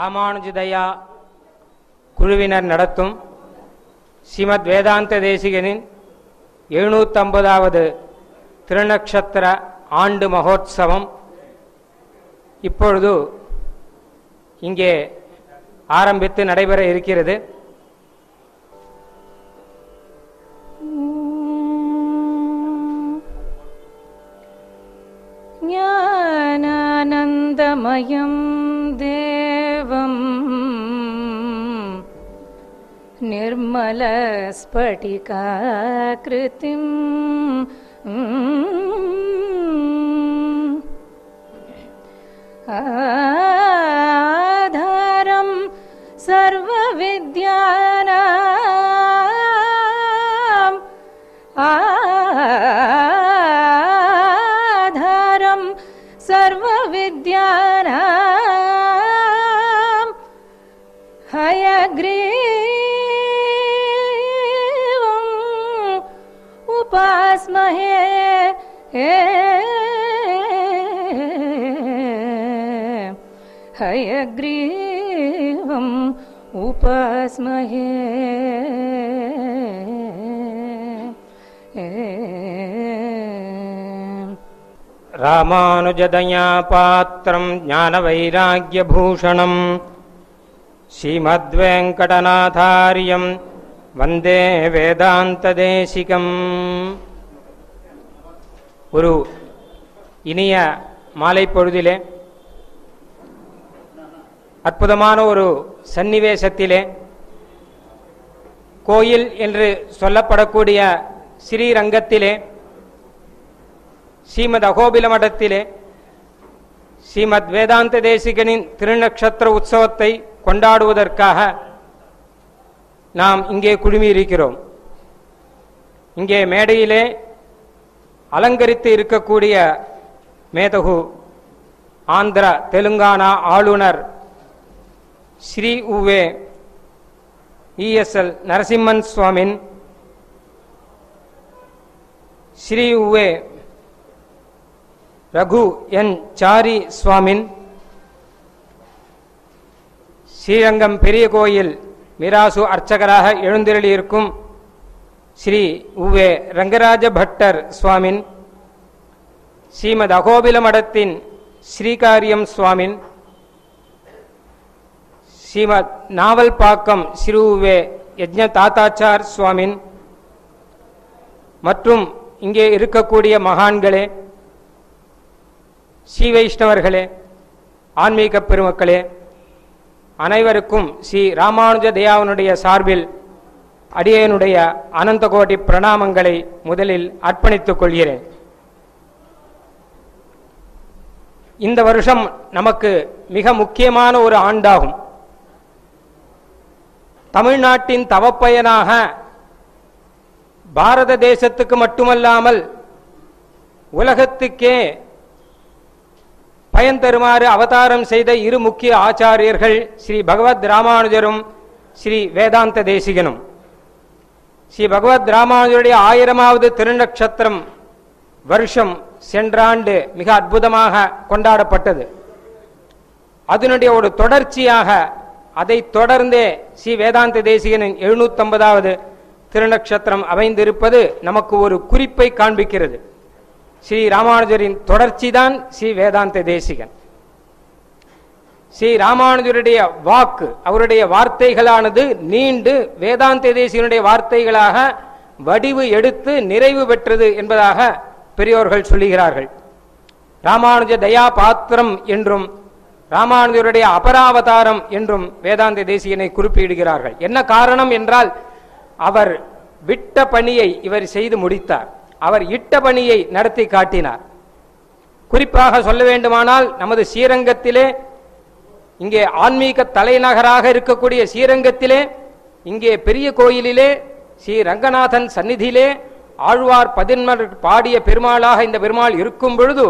ராமானுஜதயா குழுவினர் நடத்தும் ஸ்ரீமத் வேதாந்த தேசிகனின் எழுநூற்றம்பதாவது திருநக்ஷத்திர ஆண்டு மகோத்சவம். இப்பொழுது இங்கே ஆரம்பித்து நடைபெற இருக்கிறது. ஞானானந்தமயம் தே निर्मलस्फटिकाकृतिम्। आधारं सर्वविद्यानाम्। आधारं सर्वविद्याना हयग्री हयग्रीवम् उपस्महे। रामानुजदया पात्रं ज्ञानवैराग्यभूषणं श्रीमद्वेङ्कटनाथार्यं वन्दे वेदान्तदेशिकम् ஒரு இனிய மாலை பொழுதிலே அற்புதமான ஒரு சந்நிவேசத்திலே கோயில் என்று சொல்லப்படக்கூடிய ஸ்ரீரங்கத்திலே ஸ்ரீமத் அகோபில மடத்திலே ஸ்ரீமத் வேதாந்த தேசிகனின் திருநக்ஷத்திர உற்சவத்தை கொண்டாடுவதற்காக நாம் இங்கே குழுமியிருக்கிறோம். இங்கே மேடையிலே அலங்கரித்து இருக்கக்கூடிய மேதகு ஆந்திர தெலுங்கானா ஆளுநர் ஸ்ரீ உவே இஎஸ்எல் நரசிம்மன் சுவாமின் ஸ்ரீ உவே ரகு என் சாரி சுவாமின் ஸ்ரீரங்கம் பெரிய கோயில் மிராசு அர்ச்சகராக எழுந்திரளியிருக்கும் ஸ்ரீ உவே ரங்கராஜ பட்டர் சுவாமின் ஸ்ரீமத் அகோபில மடத்தின் ஸ்ரீகாரியம் சுவாமின் ஸ்ரீமத் நாவல்பாக்கம் ஸ்ரீ உவே யஜ்ஞ தாத்தாச்சார் சுவாமின் மற்றும் இங்கே இருக்கக்கூடிய மகான்களே ஸ்ரீ வைஷ்ணவர்களே ஆன்மீக பெருமக்களே அனைவருக்கும் ஸ்ரீ ராமானுஜ தயாவனுடைய சார்பில் அடியனுடைய அனந்த கோடி பிரணாமங்களை முதலில் அர்ப்பணித்துக் கொள்கிறேன். இந்த வருஷம் நமக்கு மிக முக்கியமான ஒரு ஆண்டாகும். தமிழ்நாட்டின் தவப்பயனாக பாரத தேசத்துக்கு மட்டுமல்லாமல் உலகத்துக்கே பயன் தருமாறு அவதாரம் செய்த இரு முக்கிய ஆச்சாரியர்கள் ஸ்ரீ பகவத் ராமானுஜரும் ஸ்ரீ வேதாந்த தேசிகனும். ஸ்ரீ பகவத் ராமானுஜருடைய ஆயிரமாவது திருநக்ஷத்திரம் வருஷம் சென்றாண்டு மிக அற்புதமாக கொண்டாடப்பட்டது. அதனுடைய ஒரு தொடர்ச்சியாக அதை தொடர்ந்தே ஸ்ரீ வேதாந்த தேசிகனின் எழுநூத்தம்பதாவது திருநக்ஷத்திரம் அமைந்திருப்பது நமக்கு ஒரு குறிப்பை காண்பிக்கிறது. ஸ்ரீ ராமானுஜரின் தொடர்ச்சிதான் ஸ்ரீ வேதாந்த தேசிகன். ஸ்ரீ ராமானுஜருடைய வாக்கு அவருடைய வார்த்தைகளானது நீண்டு வேதாந்த தேசியனுடைய வார்த்தைகளாக வடிவு எடுத்து நிறைவு பெற்றது என்பதாக பெரியோர்கள் சொல்லுகிறார்கள். ராமானுஜ தயா பாத்திரம் என்றும் ராமானுஜருடைய அபராவதாரம் என்றும் வேதாந்த தேசியனை குறிப்பிடுகிறார்கள். என்ன காரணம் என்றால் அவர் விட்ட பணியை இவர் செய்து முடித்தார். அவர் இட்ட பணியை நடத்தி காட்டினார். குறிப்பாக சொல்ல வேண்டுமானால் நமது ஸ்ரீரங்கத்திலே இங்கே ஆன்மீக தலைநகராக இருக்கக்கூடிய ஸ்ரீரங்கத்திலே இங்கே பெரிய கோயிலிலே ஸ்ரீ ரங்கநாதன் சந்நிதியிலே ஆழ்வார் பதின்மர் பாடிய பெருமாளாக இந்த பெருமாள் இருக்கும் பொழுது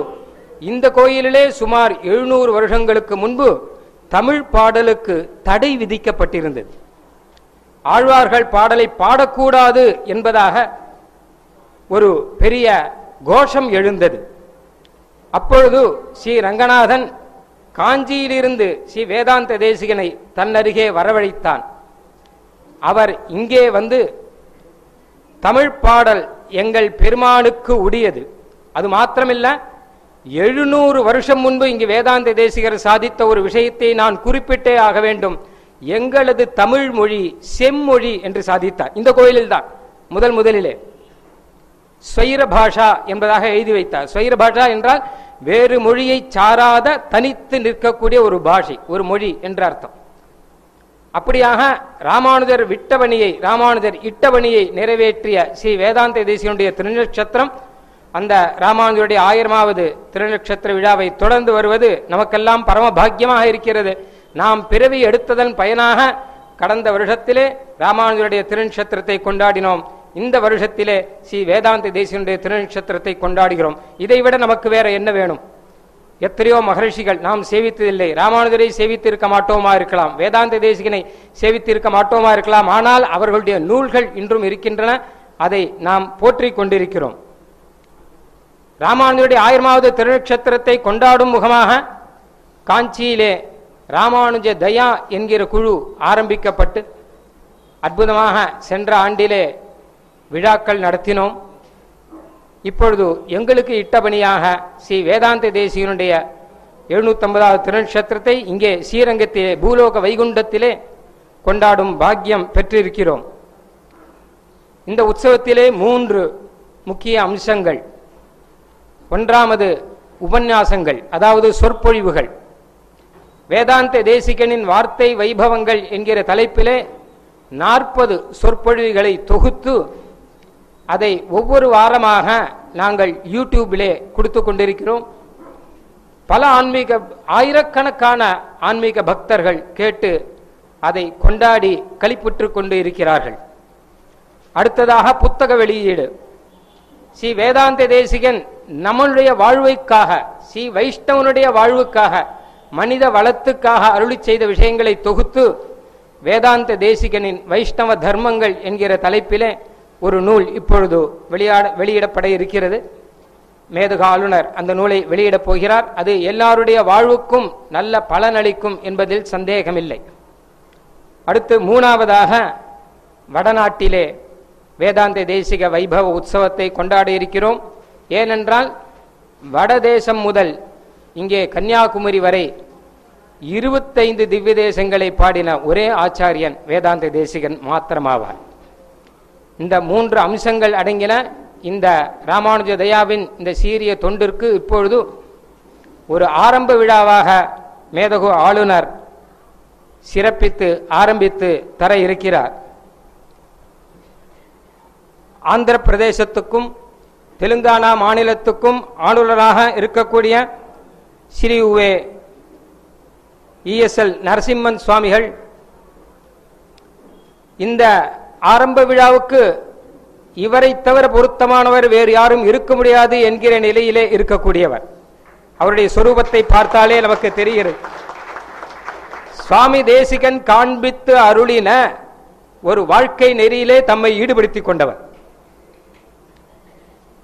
இந்த கோயிலிலே சுமார் எழுநூறு வருஷங்களுக்கு முன்பு தமிழ் பாடலுக்கு தடை விதிக்கப்பட்டிருந்தது. ஆழ்வார்கள் பாடலை பாடக்கூடாது என்பதாக ஒரு பெரிய கோஷம் எழுந்தது. அப்பொழுது ஸ்ரீ ரங்கநாதன் காஞ்சியிலிருந்து ஸ்ரீ வேதாந்த தேசிகனை தன்னருகே வரவழைத்தான். அவர் இங்கே வந்து தமிழ் பாடல் எங்கள் பெருமானுக்கு உடையது அது மாத்திரமில்ல எழுநூறு வருஷம் முன்பு இங்கு வேதாந்த தேசிகர் சாதித்த ஒரு விஷயத்தை நான் குறிப்பிட்டே ஆக வேண்டும். எங்களது தமிழ் மொழி செம்மொழி என்று சாதித்தார். இந்த கோயிலில் தான் முதல் முதலிலே. ஸ்வைர பாஷா என்பதாக எழுதி வைத்தார். ஸ்வைர பாஷா என்றால் வேறு மொழியை சாராத தனித்து நிற்கக்கூடிய ஒரு பாஷை ஒரு மொழி என்ற அர்த்தம். அப்படியாக ராமானுஜர் விட்டபணியை ராமானுஜர் இட்டபணியை நிறைவேற்றிய ஸ்ரீ வேதாந்த தேசியனுடைய திருநட்சத்திரம் அந்த ராமானுஜருடைய ஆயிரமாவது திருநட்சத்திர விழாவை தொடர்ந்து வருவது நமக்கெல்லாம் பரம பாக்கியமாக இருக்கிறது. நாம் பிறவி எடுத்ததன் பயனாக கடந்த வருஷத்திலே ராமானுஜருடைய திருநட்சத்திரத்தை கொண்டாடினோம். இந்த வருஷத்திலே ஸ்ரீ வேதாந்த தேசியனுடைய திருநட்சத்திரத்தை கொண்டாடுகிறோம். இதைவிட நமக்கு வேற என்ன வேணும்? எத்தனையோ மகர்ஷிகள் நாம் சேவித்ததில்லை. ராமானுஜரை சேவித்து இருக்க மாட்டோமா இருக்கலாம். வேதாந்த தேசிகனை சேவித்து இருக்க மாட்டோமா இருக்கலாம். ஆனால் அவர்களுடைய நூல்கள் இன்றும் இருக்கின்றன. அதை நாம் போற்றிக் கொண்டிருக்கிறோம். ராமானுஜருடைய ஆயிரமாவது திருநட்சத்திரத்தை கொண்டாடும் முகமாக காஞ்சியிலே ராமானுஜ தயா என்கிற குழு ஆரம்பிக்கப்பட்டு அற்புதமாக சென்ற ஆண்டிலே விழாக்கள் நடத்தினோம். இப்பொழுது எங்களுக்கு இட்டபணியாக ஸ்ரீ வேதாந்த தேசியனுடைய எழுநூத்தம்பதாவது திருநட்சத்திரத்தை இங்கே ஸ்ரீரங்கத்திலே பூலோக வைகுண்டத்திலே கொண்டாடும் பாக்கியம் பெற்றிருக்கிறோம். இந்த உற்சவத்திலே மூன்று முக்கிய அம்சங்கள். ஒன்றாமது உபன்யாசங்கள் அதாவது சொற்பொழிவுகள். வேதாந்த தேசிகனின் வார்த்தை வைபவங்கள் என்கிற தலைப்பிலே நாற்பது சொற்பொழிவுகளை தொகுத்து அதை ஒவ்வொரு வாரமாக நாங்கள் யூடியூபிலே கொடுத்து கொண்டிருக்கிறோம். பல ஆன்மீக ஆயிரக்கணக்கான ஆன்மீக பக்தர்கள் கேட்டு அதை கொண்டாடி கழிப்புற்று கொண்டு இருக்கிறார்கள். அடுத்ததாக புத்தக வெளியீடு. ஸ்ரீ வேதாந்த தேசிகன் நம்மளுடைய வாழ்வைக்காக ஸ்ரீ வைஷ்ணவனுடைய வாழ்வுக்காக மனித வளத்துக்காக அருளி செய்த விஷயங்களை தொகுத்து வேதாந்த தேசிகனின் வைஷ்ணவ தர்மங்கள் என்கிற தலைப்பிலே ஒரு நூல் இப்பொழுது வெளியாட வெளியிடப்பட இருக்கிறது. மேதக ஆளுநர் அந்த நூலை வெளியிடப் போகிறார். அது எல்லாருடைய வாழ்வுக்கும் நல்ல பலனளிக்கும் என்பதில் சந்தேகமில்லை. அடுத்து மூணாவதாக வடநாட்டிலே வேதாந்த தேசிக வைபவ உற்சவத்தை கொண்டாட இருக்கிறோம். ஏனென்றால் வடதேசம் முதல் இங்கே கன்னியாகுமரி வரை இருபத்தைந்து திவ்ய தேசங்களை பாடின ஒரே ஆச்சாரியன் வேதாந்த தேசிகன் மாத்திரமாவார். இந்த மூன்று அம்சங்கள் அடங்கின இந்த ராமானுஜ தயாவின் இந்த சீரிய தொண்டிற்கு இப்பொழுது ஒரு ஆரம்ப விழாவாக மேதகு ஆளுநர் சிறப்பித்து ஆரம்பித்து தர இருக்கிறார். ஆந்திர பிரதேசத்துக்கும் தெலுங்கானா மாநிலத்துக்கும் ஆளுநராக இருக்கக்கூடிய ஸ்ரீ உவே இஎஸ்எல் நரசிம்மன் சுவாமிகள் இந்த ஆரம்ப விழாவுக்கு இவரை தவிர பொருத்தமானவர் வேறு யாரும் இருக்க முடியாது என்கிற நிலையிலே இருக்கக்கூடியவர். அவருடைய சொரூபத்தை பார்த்தாலே நமக்கு தெரிகிறது. சுவாமி தேசிகன் காண்பித்து அருளின ஒரு வாழ்க்கை நெறியிலே தம்மை ஈடுபடுத்திக் கொண்டவர்.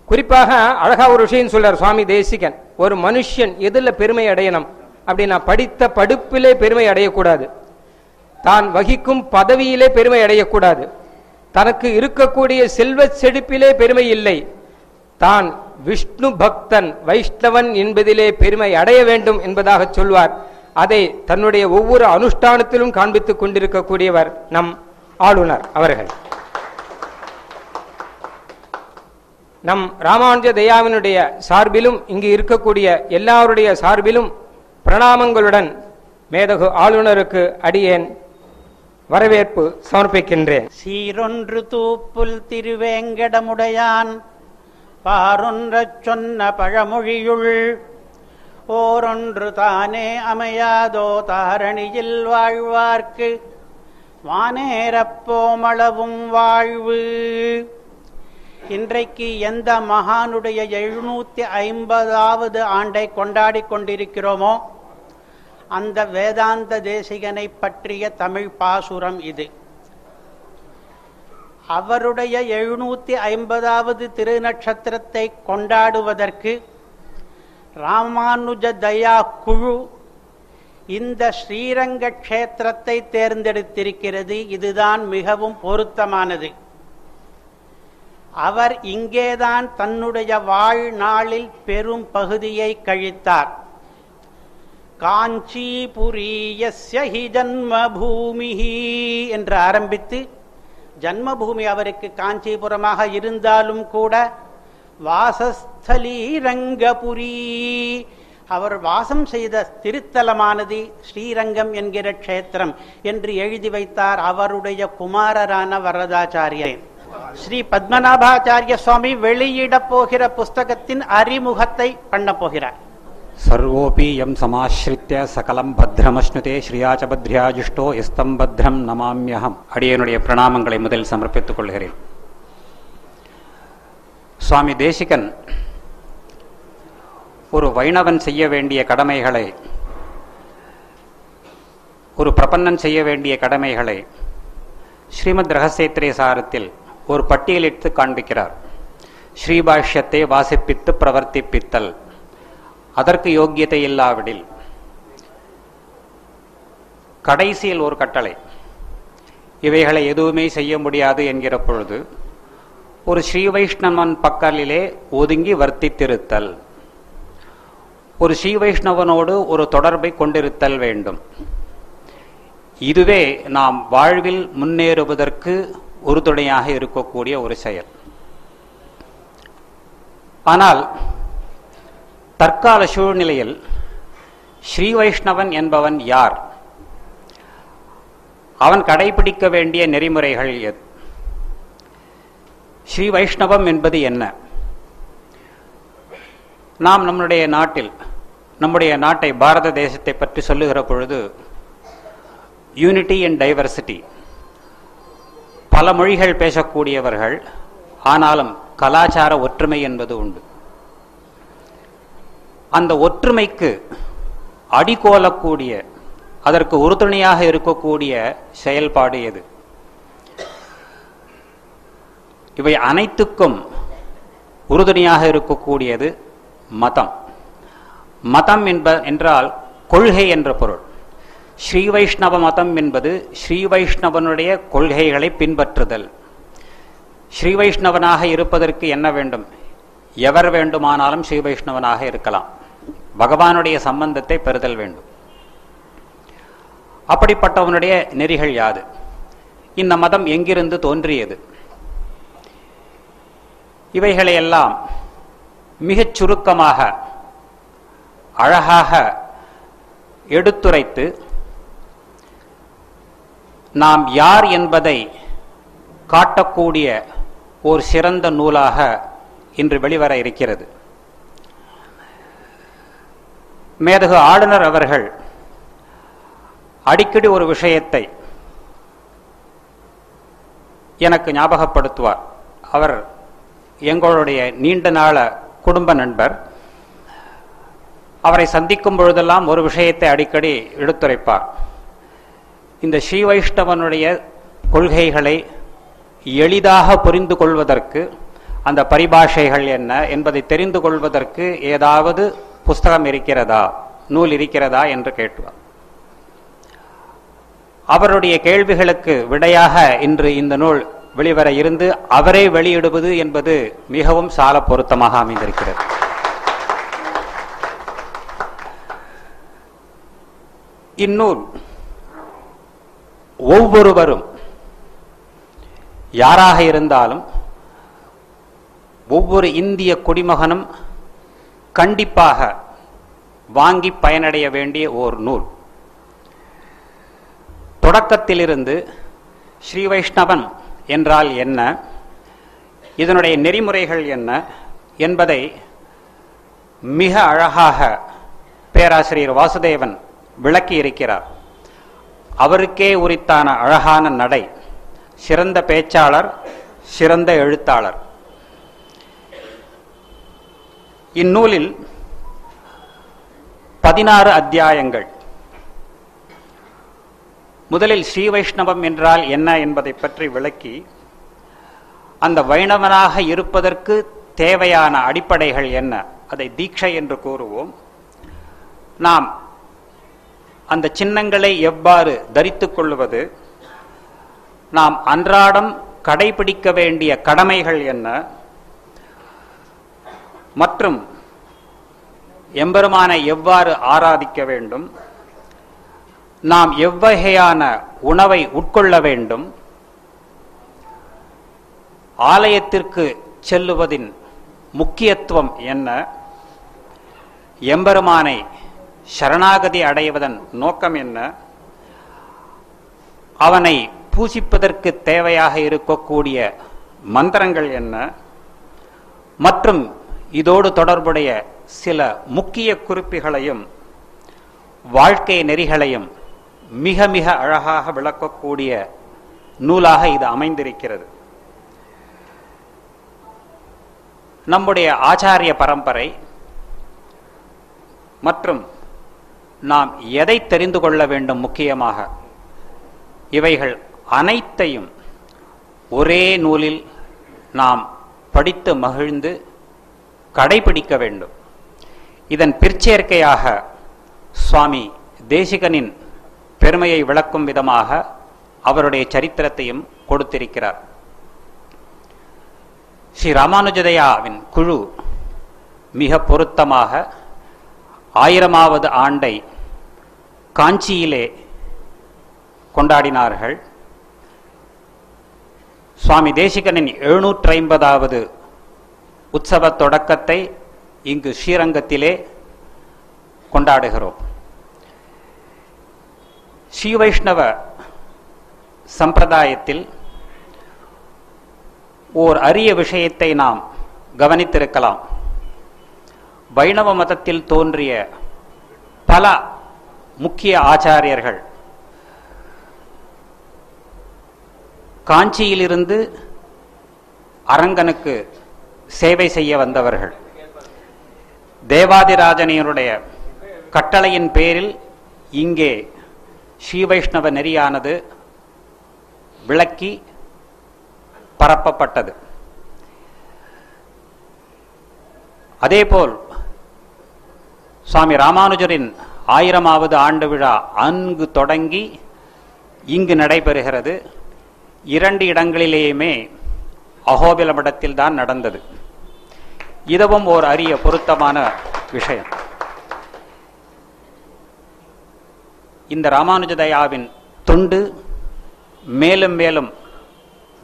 குறிப்பாக அழகா ஒரு விஷயம் சொல்றார் சுவாமி தேசிகன். ஒரு மனுஷன் எதுல பெருமை அடையணும் அப்படின்னா படித்த படிப்பிலே பெருமை அடையக்கூடாது. தான் வகிக்கும் பதவியிலே பெருமை அடையக்கூடாது. தனக்கு இருக்கக்கூடிய செல்வ செழிப்பிலே பெருமை இல்லை. தான் விஷ்ணு பக்தன் வைஷ்ணவன் என்பதிலே பெருமை அடைய வேண்டும் என்பதாக சொல்வார். அதை தன்னுடைய ஒவ்வொரு அனுஷ்டானத்திலும் காண்பித்துக் கொண்டிருக்கக்கூடியவர் நம் ஆளுநர் அவர்கள். நம் ராமானுஜ தயாவினுடைய சார்பிலும் இங்கு இருக்கக்கூடிய எல்லாருடைய சார்பிலும் பிரணாமங்களுடன் மேதகு ஆளுநருக்கு அடியேன் வரவேற்பு சமர்ப்பிக்கின்றேன். சீரொன்று தூப்புல் திருவேங்கடமுடையான் பாரொன்ற சொன்ன பழமொழியுள் ஓரொன்று தானே அமையாதோ தாரணியில் வாழ்வார்க்கு வானேரப்போமளவும் வாழ்வு. இன்றைக்கு எந்த மகானுடைய எழுநூத்தி ஐம்பதாவது ஆண்டை கொண்டாடி கொண்டிருக்கிறோமோ அந்த வேதாந்த தேசிகனை பற்றிய தமிழ் பாசுரம் இது. அவருடைய எழுநூத்தி ஐம்பதாவது திருநட்சத்திரத்தை கொண்டாடுவதற்கு ராமானுஜ தயா குழு இந்த ஸ்ரீரங்க க்ஷேத்திரத்தை தேர்ந்தெடுத்திருக்கிறது. இதுதான் மிகவும் பொருத்தமானது. அவர் இங்கேதான் தன்னுடைய வாழ்நாளில் பெரும் பகுதியை கழித்தார். காஞ்சிபுரியஸ்ய ஹி ஜன்மபூமி என்று ஆரம்பித்து ஜன்மபூமி அவருக்கு காஞ்சிபுரமாக இருந்தாலும் கூட வாசஸ்தலி ரங்கபுரி அவர் வாசம் செய்த திருத்தலமானது ஸ்ரீரங்கம் என்கிற க்ஷேத்திரம் என்று எழுதி வைத்தார் அவருடைய குமாரரான வரதாச்சாரியன் ஸ்ரீ பத்மநாபாச்சாரிய சுவாமி வெளியிடப் போகிற புஸ்தகத்தின் அறிமுகத்தை பண்ண போகிறார். सर्वोऽपि यं समाश्रित्य सकलं भद्रमश्नुते ஸ்ரீயாச்ச பத்ரியாஜிஷ்டோ எஸ்தம் பத்ரம் நமாமியகம் அடியனுடைய பிரணாமங்களை முதல் சமர்ப்பித்துக் கொள்கிறேன் சுவாமி தேசிகன் ஒரு வைணவன் செய்ய வேண்டிய கடமைகளை ஒரு பிரபன்னன் செய்ய வேண்டிய கடமைகளை ஸ்ரீமத் ரகசியத்திரே சாரத்தில் ஒரு பட்டியலிட்டு காண்பிக்கிறார் ஸ்ரீபாஷ்யத்தை வாசிப்பித்து பிரவர்த்திப்பித்தல் அதற்கு யோக்கியத்தை இல்லாவிடில் கடைசியில் ஒரு கட்டளை. இவைகளை எதுவுமே செய்ய முடியாது என்கிற பொழுது ஒரு ஸ்ரீ வைஷ்ணவன் பக்கலிலே ஒதுங்கி வர்த்தித்திருத்தல். ஒரு ஸ்ரீ வைஷ்ணவனோடு ஒரு தொடர்பை கொண்டிருத்தல் வேண்டும். இதுவே நாம் வாழ்வில் முன்னேறுவதற்கு உறுதுணையாக இருக்கக்கூடிய ஒரு செயல். ஆனால் தற்கால சூழ்நிலையில் ஸ்ரீ வைஷ்ணவன் என்பவன் யார்? அவன் கடைபிடிக்க வேண்டிய நெறிமுறைகள் எது ஸ்ரீ வைஷ்ணவம் என்பது என்ன? நாம் நம்முடைய நாட்டில் நம்முடைய நாட்டை பாரத தேசத்தை பற்றி சொல்லுகிற பொழுது யூனிட்டி அண்ட் டைவர்சிட்டி பல மொழிகள் பேசக்கூடியவர்கள் ஆனாலும் கலாச்சார ஒற்றுமை என்பது உண்டு. அந்த ஒற்றுமைக்கு அடிகோலக்கூடிய அதற்கு உறுதுணையாக இருக்கக்கூடிய செயல்பாடு எது? இவை அனைத்துக்கும் உறுதுணையாக இருக்கக்கூடியது மதம். மதம் என்ப என்றால் கொள்கை என்ற பொருள். ஸ்ரீ வைஷ்ணவ மதம் என்பது ஸ்ரீ வைஷ்ணவனுடைய கொள்கைகளை பின்பற்றுதல். ஸ்ரீ வைஷ்ணவனாக இருப்பதற்கு என்ன வேண்டும்? எவர் வேண்டுமானாலும் ஸ்ரீ வைஷ்ணவனாக இருக்கலாம். பகவானுடைய சம்பந்தத்தை பெறுதல் வேண்டும். அப்படிப்பட்டவனுடைய நெறிகள் யாது? இந்த மதம் எங்கிருந்து தோன்றியது? இவைகளையெல்லாம் மிகச் சுருக்கமாக அழகாக எடுத்துரைத்து நாம் யார் என்பதை காட்டக்கூடிய ஒரு சிறந்த நூலாக இன்று வெளிவர இருக்கிறது. மேதகு ஆளுநர் அவர்கள் அடிக்கடி ஒரு விஷயத்தை எனக்கு ஞாபகப்படுத்துவார். அவர் எங்களுடைய நீண்ட நாள குடும்ப நண்பர். அவரை சந்திக்கும் பொழுதெல்லாம் ஒரு விஷயத்தை அடிக்கடி எடுத்துரைப்பார். இந்த ஸ்ரீ வைஷ்ணவனுடைய கொள்கைகளை எளிதாக புரிந்து கொள்வதற்கு அந்த பரிபாஷைகள் என்ன என்பதை தெரிந்து கொள்வதற்கு ஏதாவது புஸ்தகம் இருக்கிறதா? நூல் இருக்கிறதா என்று கேட்டுவார் அவருடைய கேள்விகளுக்கு விடையாக இன்று இந்த நூல் வெளிவர இருந்து அவரே வெளியிடுவது என்பது மிகவும் சால பொருத்தமாக அமைந்திருக்கிறது. இந்நூல் ஒவ்வொருவரும் யாராக இருந்தாலும் ஒவ்வொரு இந்திய குடிமகனும் கண்டிப்பாக வாங்கி பயனடைய வேண்டிய ஓர் நூல். தொடக்கத்திலிருந்து ஸ்ரீ வைஷ்ணவன் என்றால் என்ன? இதனுடைய நெறிமுறைகள் என்ன? என்பதை மிக அழகாக பேராசிரியர் வாசுதேவன் விளக்கி இருக்கிறார். அவருக்கே உரித்தான அழகான நடை சிறந்த பேச்சாளர் சிறந்த எழுத்தாளர். இந்நூலில் பதினாறு அத்தியாயங்கள். முதலில் ஸ்ரீ வைஷ்ணவம் என்றால் என்ன என்பதை பற்றி விளக்கி அந்த வைணவனாக இருப்பதற்கு தேவையான அடிப்படைகள் என்ன அதை தீட்சை என்று கூறுவோம். நாம் அந்த சின்னங்களை எவ்வாறு தரித்து கொள்வது நாம் அன்றாடம் கடைபிடிக்க வேண்டிய கடமைகள் என்ன மற்றும் எம்பெருமானை எவ்வாறு ஆராதிக்க வேண்டும்? நாம் எவ்வகையான உணவை உட்கொள்ள வேண்டும்? ஆலயத்திற்கு செல்லுவதின் முக்கியத்துவம் என்ன? எம்பெருமானை சரணாகதி அடைவதன் நோக்கம் என்ன? அவனை பூசிப்பதற்கு தேவையாக இருக்கக்கூடிய மந்திரங்கள் என்ன? மற்றும் இதோடு தொடர்புடைய சில முக்கிய குறிப்புகளையும் வாழ்க்கை நெறிகளையும் மிக மிக அழகாக விளக்கக்கூடிய நூலாக இது அமைந்திருக்கிறது. நம்முடைய ஆச்சாரிய பரம்பரை மற்றும் நாம் எதை தெரிந்து கொள்ள வேண்டும் முக்கியமாக இவைகள் அனைத்தையும் ஒரே நூலில் நாம் படித்து மகிழ்ந்து கடைபிடிக்க வேண்டும். இதன் பிற்சேர்க்கையாக சுவாமி தேசிகனின் பெருமையை விளக்கும் விதமாக அவருடைய சரித்திரத்தையும் கொடுத்திருக்கிறார். ஸ்ரீ ராமானுஜதயாவின் குழு மிக பொருத்தமாக ஆயிரமாவது ஆண்டை காஞ்சியிலே கொண்டாடினார்கள். சுவாமி தேசிகனின் எழுநூற்றி ஐம்பதாவது உற்சவ தொடக்கத்தை இங்கு ஸ்ரீரங்கத்திலே கொண்டாடுகிறோம். ஸ்ரீ வைஷ்ணவ சம்பிரதாயத்தில் ஓர் அரிய விஷயத்தை நாம் கவனித்திருக்கலாம். வைணவ மதத்தில் தோன்றிய பல முக்கிய ஆச்சாரியர்கள் காஞ்சியிலிருந்து அரங்கனுக்கு சேவை செய்ய வந்தவர்கள். தேவாதிராஜனியருடைய கட்டளையின் பேரில் இங்கே ஸ்ரீ வைஷ்ணவ நெறியானது விளக்கி பரப்பப்பட்டது. அதேபோல் சுவாமி ராமானுஜரின் ஆயிரமாவது ஆண்டு விழா அங்கு தொடங்கி இங்கு நடைபெறுகிறது. இரண்டு இடங்களிலேயுமே அகோபில மடத்தில் தான் நடந்தது. இதுவும் ஓர் அரிய பொருத்தமான விஷயம். இந்த ராமானுஜதயாவின் தொண்டு மேலும் மேலும்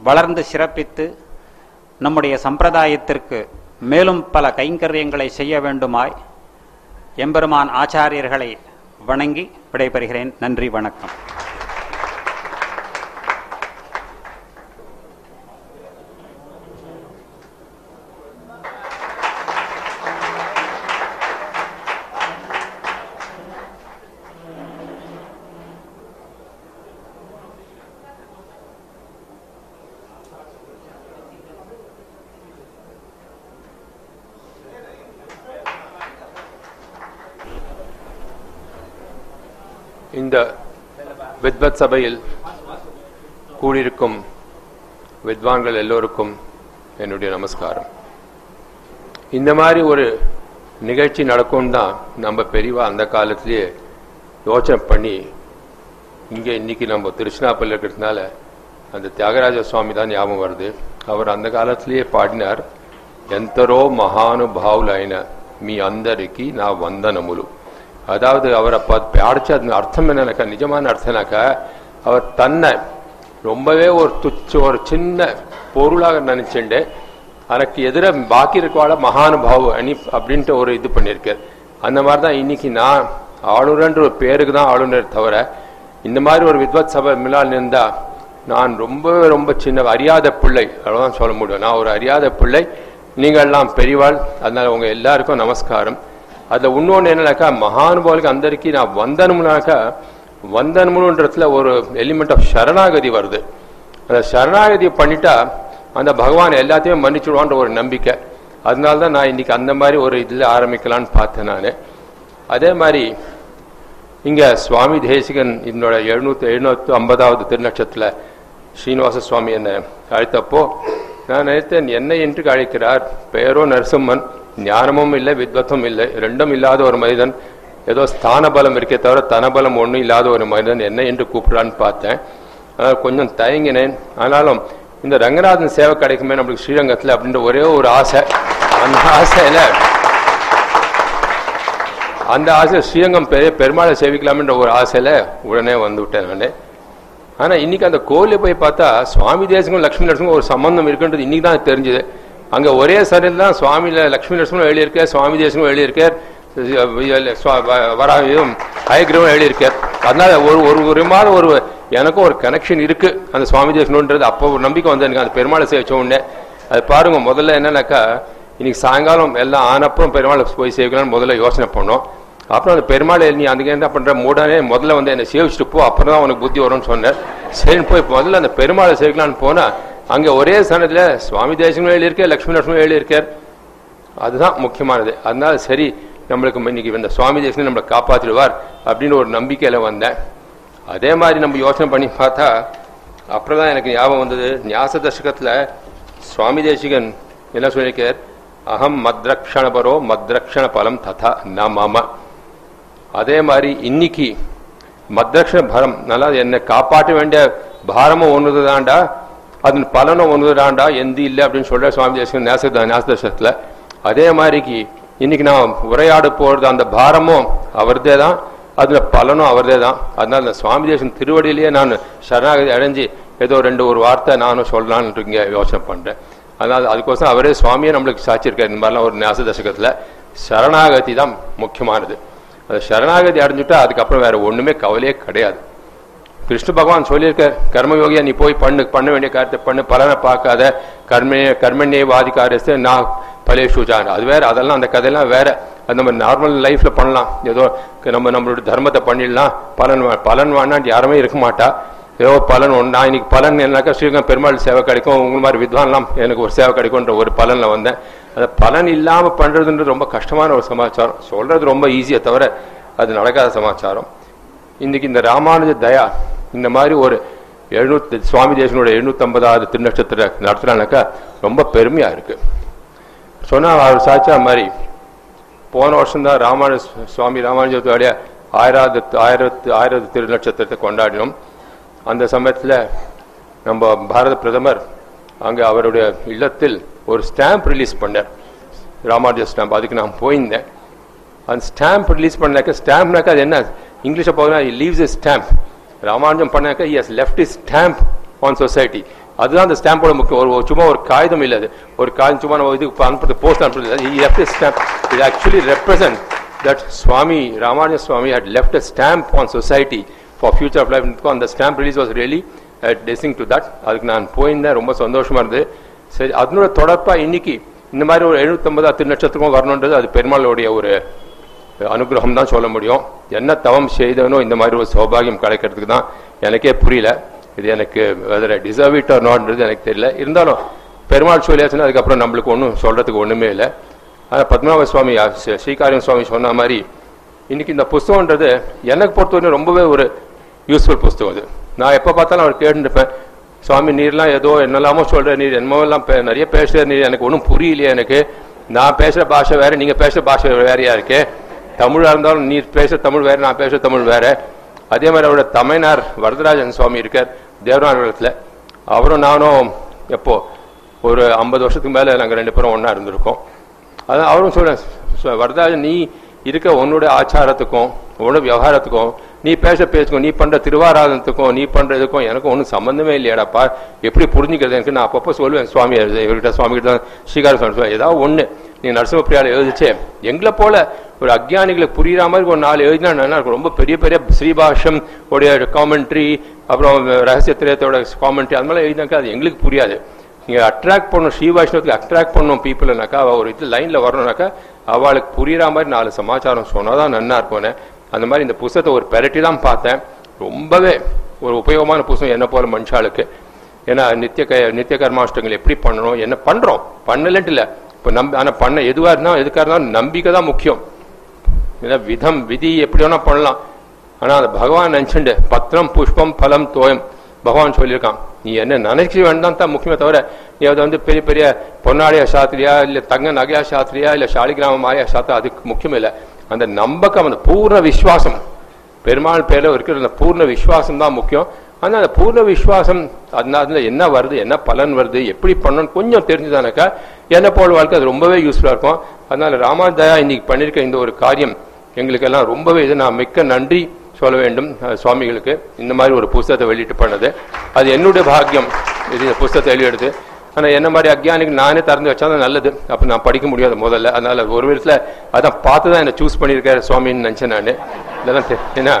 வளர்ந்து சிறப்பித்து நம்முடைய சம்பிரதாயத்திற்கு மேலும் பல கைங்கரியங்களை செய்ய வேண்டுமாய் எம்பெருமான் ஆச்சாரியர்களை வணங்கி விடைபெறுகிறேன். நன்றி வணக்கம் இந்த வித்வத் சபையில் கூடியிருக்கும் வித்வான்கள் எல்லோருக்கும் என்னுடைய நமஸ்காரம். இந்த மாதிரி ஒரு நிகழ்ச்சி நடக்கும் தான் நம்ம பெரியவா அந்த காலத்திலேயே யோசனை பண்ணி இங்கே இன்றைக்கி நம்ம திருச்சினாப்பள்ளி இருக்கிறதுனால அந்த தியாகராஜ சுவாமி தான் ஞாபகம் வருது. அவர் அந்த காலத்திலேயே பாடினார் எந்தரோ ఎంతరో మహానుభావులైన మీ நான் வந்த వందనములు அதாவது அவரை பார்த்து பாடிச்ச அது அர்த்தம் என்னன்னாக்கா நிஜமான அர்த்தம்னாக்கா அவர் தன்னை ரொம்பவே ஒரு துச்ச ஒரு சின்ன பொருளாக நினைச்சுண்டு எனக்கு எதிர பாக்கி இருக்கவாள மகானுபாவு அனி அப்படின்ட்டு ஒரு இது பண்ணியிருக்கார். அந்த மாதிரி தான் இன்னைக்கு நான் ஆளுநர்ன்ற ஒரு பேருக்கு தான் ஆளுநர் தவிர இந்த மாதிரி ஒரு வித்வத் சபை மிலால் இருந்தால் நான் ரொம்ப ரொம்ப சின்ன அறியாத பிள்ளை அவ்வளோதான் சொல்ல முடியும். நான் ஒரு அறியாத பிள்ளை நீங்கள் எல்லாம் பெரியவாள் அதனால் உங்கள் எல்லாருக்கும் நமஸ்காரம். அதுல இன்னொன்னு என்னன்னாக்கா மகானுபாவுக்கு அந்தரிக்கு நான் வந்தனம்னாக்கா வந்தனம்ன்றதுல ஒரு எலிமெண்ட் ஆஃப் சரணாகதி வருது. அந்த சரணாகதி பண்ணிட்டா அந்த பகவான் எல்லாத்தையும் மன்னிச்சுடுவான்ற ஒரு நம்பிக்கை. அதனால தான் நான் இன்னைக்கு அந்த மாதிரி ஒரு இதில் ஆரம்பிக்கலான்னு பார்த்தேன் நான். அதே மாதிரி இங்கே சுவாமி தேசிகன் என்னோட எழுநூத்தி எழுநூத்தி ஐம்பதாவது திருநட்சத்தில் ஸ்ரீனிவாச சுவாமி என்னை அழைத்தப்போ நான் நினைத்தேன் என்னை என்று அழைக்கிறார் பெயரோ நரசிம்மன் ஞானமும் இல்லை வித்வத்தும் இல்லை. ரெண்டும் இல்லாத ஒரு மனிதன் ஏதோ ஸ்தான பலம் இருக்கே தவிர தனபலம் ஒன்றும் இல்லாத ஒரு மனிதன் என்ன என்று கூப்பிடுறான்னு பார்த்தேன். அதனால கொஞ்சம் தயங்கினேன். ஆனாலும் இந்த ரங்கநாதன் சேவை கிடைக்குமே நம்மளுக்கு ஸ்ரீரங்கத்தில் அப்படின்ற ஒரே ஒரு ஆசை. அந்த ஆசையில் அந்த ஆசை ஸ்ரீரங்கம் பெரிய பெருமாளை சேவிக்கலாம்ன்ற ஒரு ஆசையில உடனே வந்து விட்டேன் நான். ஆனால் இன்னைக்கு அந்த கோவிலில் போய் பார்த்தா சுவாமி தேசங்களும் லக்ஷ்மி நரசிங்கம் ஒரு சம்பந்தம் இருக்குன்றது இன்றைக்கி தான் தெரிஞ்சுது. அங்க ஒரே சரியில் தான் சுவாமியில லட்சுமி நரசிங்கம் எழுதியிருக்கார் சுவாமி தேசங்களும் எழுதியிருக்கார் வராவியும் ஹயக்ரீவம் எழுதியிருக்கார். அதனால ஒரு ஒரு ஒரு மாதிரி ஒரு எனக்கும் ஒரு கனெக்ஷன் இருக்கு. அந்த சுவாமி தேசணுன்றது அப்போ ஒரு நம்பிக்கை வந்து எனக்கு அந்த பெருமாளை சேவிச்ச உடனே. அது பாருங்க முதல்ல என்னன்னாக்கா இன்னைக்கு சாயங்காலம் எல்லாம் ஆனப்புறம் பெருமாளை போய் சேவிக்கலாம்னு முதல்ல யோசனை பண்ணோம். அப்புறம் அந்த பெருமாளை நீ அதுக்கு என்ன பண்ற? மூடனே முதல்ல வந்து என்னை சேவிச்சுட்டு போ அப்புறம் தான் உனக்கு புத்தி வரும்னு சொன்னேன். சரி போய் முதல்ல அந்த பெருமாளை சேவிக்கலாம்னு போனா அங்க ஒரே சனத்துல சுவாமி தேசங்களும் எழுதியிருக்கார் லக்ஷ்மி லட்சுமி எழுதியிருக்கார். அதுதான் முக்கியமானது. அதனால சரி நம்மளுக்கு இன்னைக்கு இந்த சுவாமி தேசம் நம்மளை காப்பாற்றிடுவார் அப்படின்னு ஒரு நம்பிக்கையில வந்தேன். அதே மாதிரி நம்ம யோசனை பண்ணி பார்த்தா அப்புறம் தான் எனக்கு ஞாபகம் வந்தது. ஞாச தசகத்தில் சுவாமி தேசிகன் என்ன சொல்லியிருக்கார்? அகம் மத்ரக்ஷணபரோ மத்ரக்ஷண பலம் ததா ந மாம அதே மாதிரி இன்னைக்கு மத்ரக்ஷண பரம் நல்லா என்னை காப்பாற்ற வேண்டிய பாரமும் ஒன்று தான்டா அதன் பலனும் ஒன்றுதாண்டா எந்த இல்லை அப்படின்னு சொல்ற சுவாமி தேசிகன் நேச நேசதர்ஷத்துல அதே மாதிரிக்கு இன்னைக்கு நான் உரையாட போறது அந்த பாரமும் அவர்தே தான் அதுல பலனும் அவர்தே தான். அதனால அந்த சுவாமி தேசன் திருவடியிலேயே நான் சரணாகதி அடைஞ்சு ஏதோ ரெண்டு ஒரு வார்த்தை நானும் சொல்லலான்னு இங்கே யோசனை பண்றேன். அதனால அதுக்கோசம் அவரே சுவாமியே நம்மளுக்கு சாட்சியிருக்காரு இந்த மாதிரிலாம் ஒரு நேச தசகத்துல சரணாகதி தான் முக்கியமானது. அது சரணாகதி அடைஞ்சுட்டா அதுக்கப்புறம் வேற ஒண்ணுமே கவலையே கிடையாது. கிருஷ்ண பகவான் சொல்லியிருக்க கர்மயோகியா நீ போய் பண்ணு பண்ண வேண்டிய காரியத்தை பண்ணு பலனை பார்க்காத கர்மே கர்மண்யே வாதி நான் நான் பலேஷுஜான் அது வேற அதெல்லாம் அந்த கதையெல்லாம் வேற. அது நம்ம நார்மல் லைஃப்ல பண்ணலாம். ஏதோ நம்ம நம்மளோட தர்மத்தை பண்ணிடலாம். பலன் வா- பலன் வாண்டாண்டு யாருமே இருக்க மாட்டா. ஏதோ பலன் ஒன்று நான் இன்னைக்கு பலன் என்னாக்கா ஸ்ரீரங்கம் பெருமாள் சேவை கிடைக்கும் உங்க மாதிரி வித்வான்லாம் எனக்கு ஒரு சேவை கிடைக்கும்ன்ற ஒரு பலனில் வந்தேன். அந்த பலன் இல்லாமல் பண்ணுறதுன்றது ரொம்ப கஷ்டமான ஒரு சமாச்சாரம். சொல்றது ரொம்ப ஈஸியாக தவிர அது நடக்காத சமாச்சாரம். இன்னைக்கு இந்த ராமானுஜ தயா இந்த மாதிரி ஒரு எழுநூத்தி சுவாமி தேசனோட எழுநூத்தி ஐம்பதாவது திருநட்சத்திர நடத்துறானாக்கா ரொம்ப பெருமையா இருக்கு. சொன்னா அவர் சாச்சா மாதிரி போன வருஷம்தான் ராமானு சுவாமி ராமானுஜத்துடைய ஆயிராவது ஆயிரத்து ஆயிரத்து திருநட்சத்திரத்தை கொண்டாடினோம். அந்த சமயத்துல நம்ம பாரத பிரதமர் அங்கே அவருடைய இல்லத்தில் ஒரு ஸ்டாம்ப் ரிலீஸ் பண்ணார். ராமானுஜ ஸ்டாம்ப் அதுக்கு நான் போயிருந்தேன். அந்த ஸ்டாம்ப் ரிலீஸ் பண்ணாக்க ஸ்டாம்ப்னாக்கா அது என்ன? இங்கிலீஷை போதுனா லீவ்ஸ் இஸ் ஸ்டாம்ப் ராமானுஜம் பண்ணாக்க has left his stamp on society அதுதான் அந்த ஸ்டாம்போட முக்கியம். ஒரு சும்மா ஒரு காகிதம் இல்லை அது. ஒரு காகிதம் சும்மா நம்ம இது அனுப்புறது போஸ்ட் அனுப்புறது. லெஃப்ட் இஸ் ஸ்டாம்ப் இது actually represent that Swami Ramanuja Swami had left a stamp society for for future of life. அந்த stamp release was really dazing to that அதுக்கு நான் போயிருந்தேன். ரொம்ப சந்தோஷமா இருந்தது. சரி அதனோட தொடர்பாக இன்னைக்கு இந்த மாதிரி ஒரு எழுநூத்தொன்பது அத்து நட்சத்திரமும் வரணுன்றது அது பெருமாளுடைய ஒரு அனுகிரகம் தான் சொல்ல முடியும். என்ன தவம் செய்தனோ இந்த மாதிரி ஒரு சௌபாகியம் கிடைக்கிறதுக்கு தான் எனக்கே புரியல. இது எனக்கு வெதர் டிசர்வ் இட் ஆர் நாட்ன்றது எனக்கு தெரியல. இருந்தாலும் பெருமாள் சொல்லியாச்சுன்னா அதுக்கப்புறம் நம்மளுக்கு ஒன்றும் சொல்கிறதுக்கு ஒன்றுமே இல்லை. ஆனால் பத்மநாப சுவாமி ஸ்ரீகாரியம் சுவாமி சொன்ன மாதிரி இன்றைக்கி இந்த புஸ்தகம்ன்றது எனக்கு பொறுத்தவரைக்கும் ரொம்பவே ஒரு யூஸ்ஃபுல் புஸ்தகம் அது. நான் எப்போ பார்த்தாலும் அவர் கேட்டுருப்பேன். சுவாமி நீர்லாம் ஏதோ என்னெல்லாமோ சொல்கிற நீர் என்னமோலாம் பே- நிறைய பேசுற நீர் எனக்கு ஒன்றும் புரியலையே எனக்கு. நான் பேசுகிற பாஷை வேறு நீங்கள் பேசுகிற பாஷை வேறையாக இருக்கேன் தமிழாக இருந்தாலும் நீ பேச தமிழ் வேறு நான் பேச தமிழ் வேறு. அதே மாதிரி அவரோட தமையனார் வரதராஜன் சுவாமி இருக்கார் தேவநாயகத்தில் அவரும் நானும் எப்போ ஒரு ஐம்பது வருஷத்துக்கு மேலே நாங்கள் ரெண்டு பேரும் ஒன்றா இருந்திருக்கோம். அதான் அவரும் சொல்கிறேன் வரதராஜன் நீ இருக்க உன்னோட ஆச்சாரத்துக்கும் உன்னோட விவகாரத்துக்கும் நீ பேச பேச்சுக்கும் நீ பண்ணுற திருவாராதனத்துக்கும் நீ பண்ணுறதுக்கும் எனக்கும் ஒன்றும் சம்மந்தமே இல்லையாடாப்பா. எப்படி புரிஞ்சுக்கிறது எனக்கு நான் அப்பப்போ சொல்லுவேன் சுவாமி இவர்கிட்ட சுவாமி கிட்ட ஸ்ரீகார சுவாமி சொல்லுவேன். ஏதாவது ஒன்று நீ நரசிம்மப்பிரியால எழுதிச்சே. எங்களை போல ஒரு அக்ஞானிகளுக்கு புரியுற மாதிரி ஒரு நாலு எழுதினா நல்லா இருக்கும். ரொம்ப பெரிய பெரிய ஸ்ரீபாஷம் உடைய காமெண்ட்ரி அப்புறம் ரகசிய திரையத்தோட காமெண்ட்ரி அது மாதிரி எழுதினாக்கா அது எங்களுக்கு புரியாது. நீங்கள் அட்ராக்ட் பண்ணணும் ஸ்ரீ வைஷ்ணவத்துக்கு அட்ராக்ட் பண்ணணும் பீப்புளனாக்கா அவள் ஒரு இது லைனில் வரணும்னாக்கா அவளுக்கு புரியுற மாதிரி நாலு சமாச்சாரம் சொன்னாதான் நன்னா இருக்கும்னு. அந்த மாதிரி இந்த புஸ்தகத்தை ஒரு பெரட்டி தான் பார்த்தேன். ரொம்பவே ஒரு உபயோகமான புஸ்தகம் என்ன போல மனுஷாளுக்கு. ஏன்னா நித்திய க நித்திய கர்மாஷ்டங்கள் எப்படி பண்ணணும் என்ன பண்ணுறோம் பண்ணலன்ட்டு இல்லை. இப்போ நம்ப ஆனால் பண்ண எதுவாக இருந்தாலும் எதுக்காக இருந்தாலும் நம்பிக்கை தான் முக்கியம். ஏன்னா விதம் விதி எப்படி வேணால் பண்ணலாம். ஆனால் அந்த பகவான் நினச்சிண்டு பத்திரம் புஷ்பம் பலம் தோயம். பகவான் சொல்லியிருக்கான். நீ என்ன நினைக்க வேண்டாம் தான் முக்கியமே தவிர நீ அதை வந்து பெரிய பெரிய பொன்னாடியா சாத்திரியா இல்லை தங்க நகையா சாத்திரியா இல்லை சாலிகிராம மாயா சாத்திரா அதுக்கு முக்கியம் இல்லை. அந்த நம்பக்கம் அந்த பூர்ண விஸ்வாசம். பெருமாள் பேரில் இருக்கிற அந்த பூர்ண விசுவாசம் தான் முக்கியம். ஆனால் அந்த பூர்ண விசுவாசம் அதனால என்ன வருது என்ன பலன் வருது எப்படி பண்ணணும் கொஞ்சம் தெரிஞ்சுதானாக்கா என்ன போல் வாழ்க்கை அது ரொம்பவே யூஸ்ஃபுல்லாக இருக்கும். அதனால் ராமாதயா இன்னைக்கு பண்ணியிருக்க இந்த ஒரு காரியம் எங்களுக்கெல்லாம் ரொம்பவே இது நான் மிக்க நன்றி சொல்ல வேண்டும் சுவாமிகளுக்கு. இந்த மாதிரி ஒரு புஸ்தகத்தை வெளியிட்டு பண்ணது. அது என்னுடைய பாக்கியம். இது இந்த புஸ்தகத்தை வெளியிடுது. ஆனால் என்ன மாதிரி அக்ஞானிக்கு நானே திறந்து வச்சா தான் நல்லது. அப்போ நான் படிக்க முடியாது முதல்ல. அதனால் ஒரு விதத்தில் அதான் பார்த்து தான் என்னை சூஸ் பண்ணியிருக்காரு சுவாமின்னு நினச்சேன் நான். இதெல்லாம் என்ன?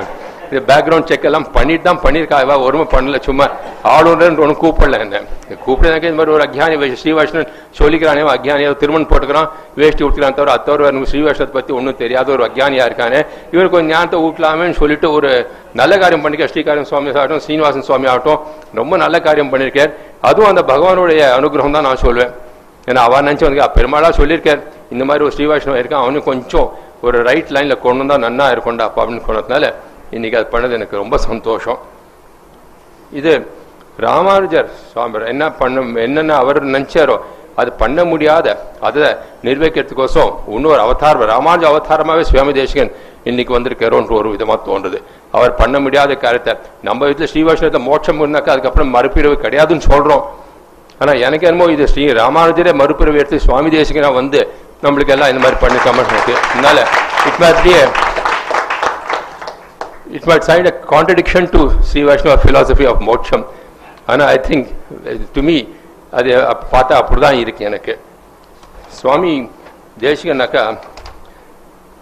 இது பேக்ரவுண்ட் செக் எல்லாம் பண்ணிட்டு தான் பண்ணியிருக்கா. இவ ஒருமை பண்ணல சும்மா ஆளுநர் ஒன்றும் கூப்பிடல என்ன. கூப்பிடுறதுக்கு இந்த மாதிரி ஒரு அக்ஞானி ஸ்ரீவாஷ்ணன் சொல்லிக்கிறானே அக்ஞானியா திருமணம் போட்டுக்கிறான் வேஷ்டி உடுத்துக்கிறான் தவிர அத்தவர் தவிர பற்றி ஒன்றும் தெரியாத ஒரு அக்ஞானியா இருக்கானே. இவருக்கு கொஞ்சம் ஞானத்தை ஊட்டலாமேன்னு சொல்லிட்டு ஒரு நல்ல காரியம் பண்ணிக்க ஸ்ரீகாரம் சுவாமி ஆகட்டும் ஸ்ரீனிவாசன் சுவாமி ஆகட்டும் ரொம்ப நல்ல காரியம் பண்ணியிருக்கார் அதுவும் அந்த பகவானுடைய அனுகிரகம் தான் நான் சொல்வேன். ஏன்னா அவன் நினச்சி வந்து பெருமாளாக சொல்லியிருக்கார். இந்த மாதிரி ஒரு ஸ்ரீவைஷ்ணவன் இருக்கான். அவனும் கொஞ்சம் ஒரு ரைட் லைனில் கொண்டு வந்தால் நன்னா இருக்கும்டா அப்பா அப்படின்னு சொன்னதுனால இன்னைக்கு அது பண்ணது எனக்கு ரொம்ப சந்தோஷம். இது ராமானுஜர் சுவாமி என்ன பண்ண என்னென்ன அவர் நினைச்சாரோ அது பண்ண முடியாத அதை நிர்வகிக்கிறதுக்கோசம் இன்னொரு அவதாரம் ராமானுஜ அவதாரமாகவே சுவாமி தேசிகன் இன்னைக்கு வந்திருக்காரோன்ற ஒரு விதமாக தோன்றுது. அவர் பண்ண முடியாத காரியத்தை நம்ம வீட்டில் ஸ்ரீவாஷ்ணத்தை மோட்சம் இருந்தாக்கா அதுக்கப்புறம் மறுபிறவு கிடையாதுன்னு சொல்கிறோம் ஆனால் எனக்கு என்னமோ இது ஸ்ரீ ராமானுஜரே மறுபிறவை எடுத்து சுவாமி தேசிகனாக வந்து நம்மளுக்கு எல்லாம் இந்த மாதிரி பண்ணிக்காம இருக்கு. அதனால இப்போ மாதிரி it might sound a contradiction to Sri Vaishnava philosophy of moksham. ஆனா ஐ திங்க் டு மீ அது பார்த்தா அப்படிதான் இருக்கு எனக்கு. சுவாமி தேசிகனாக்கா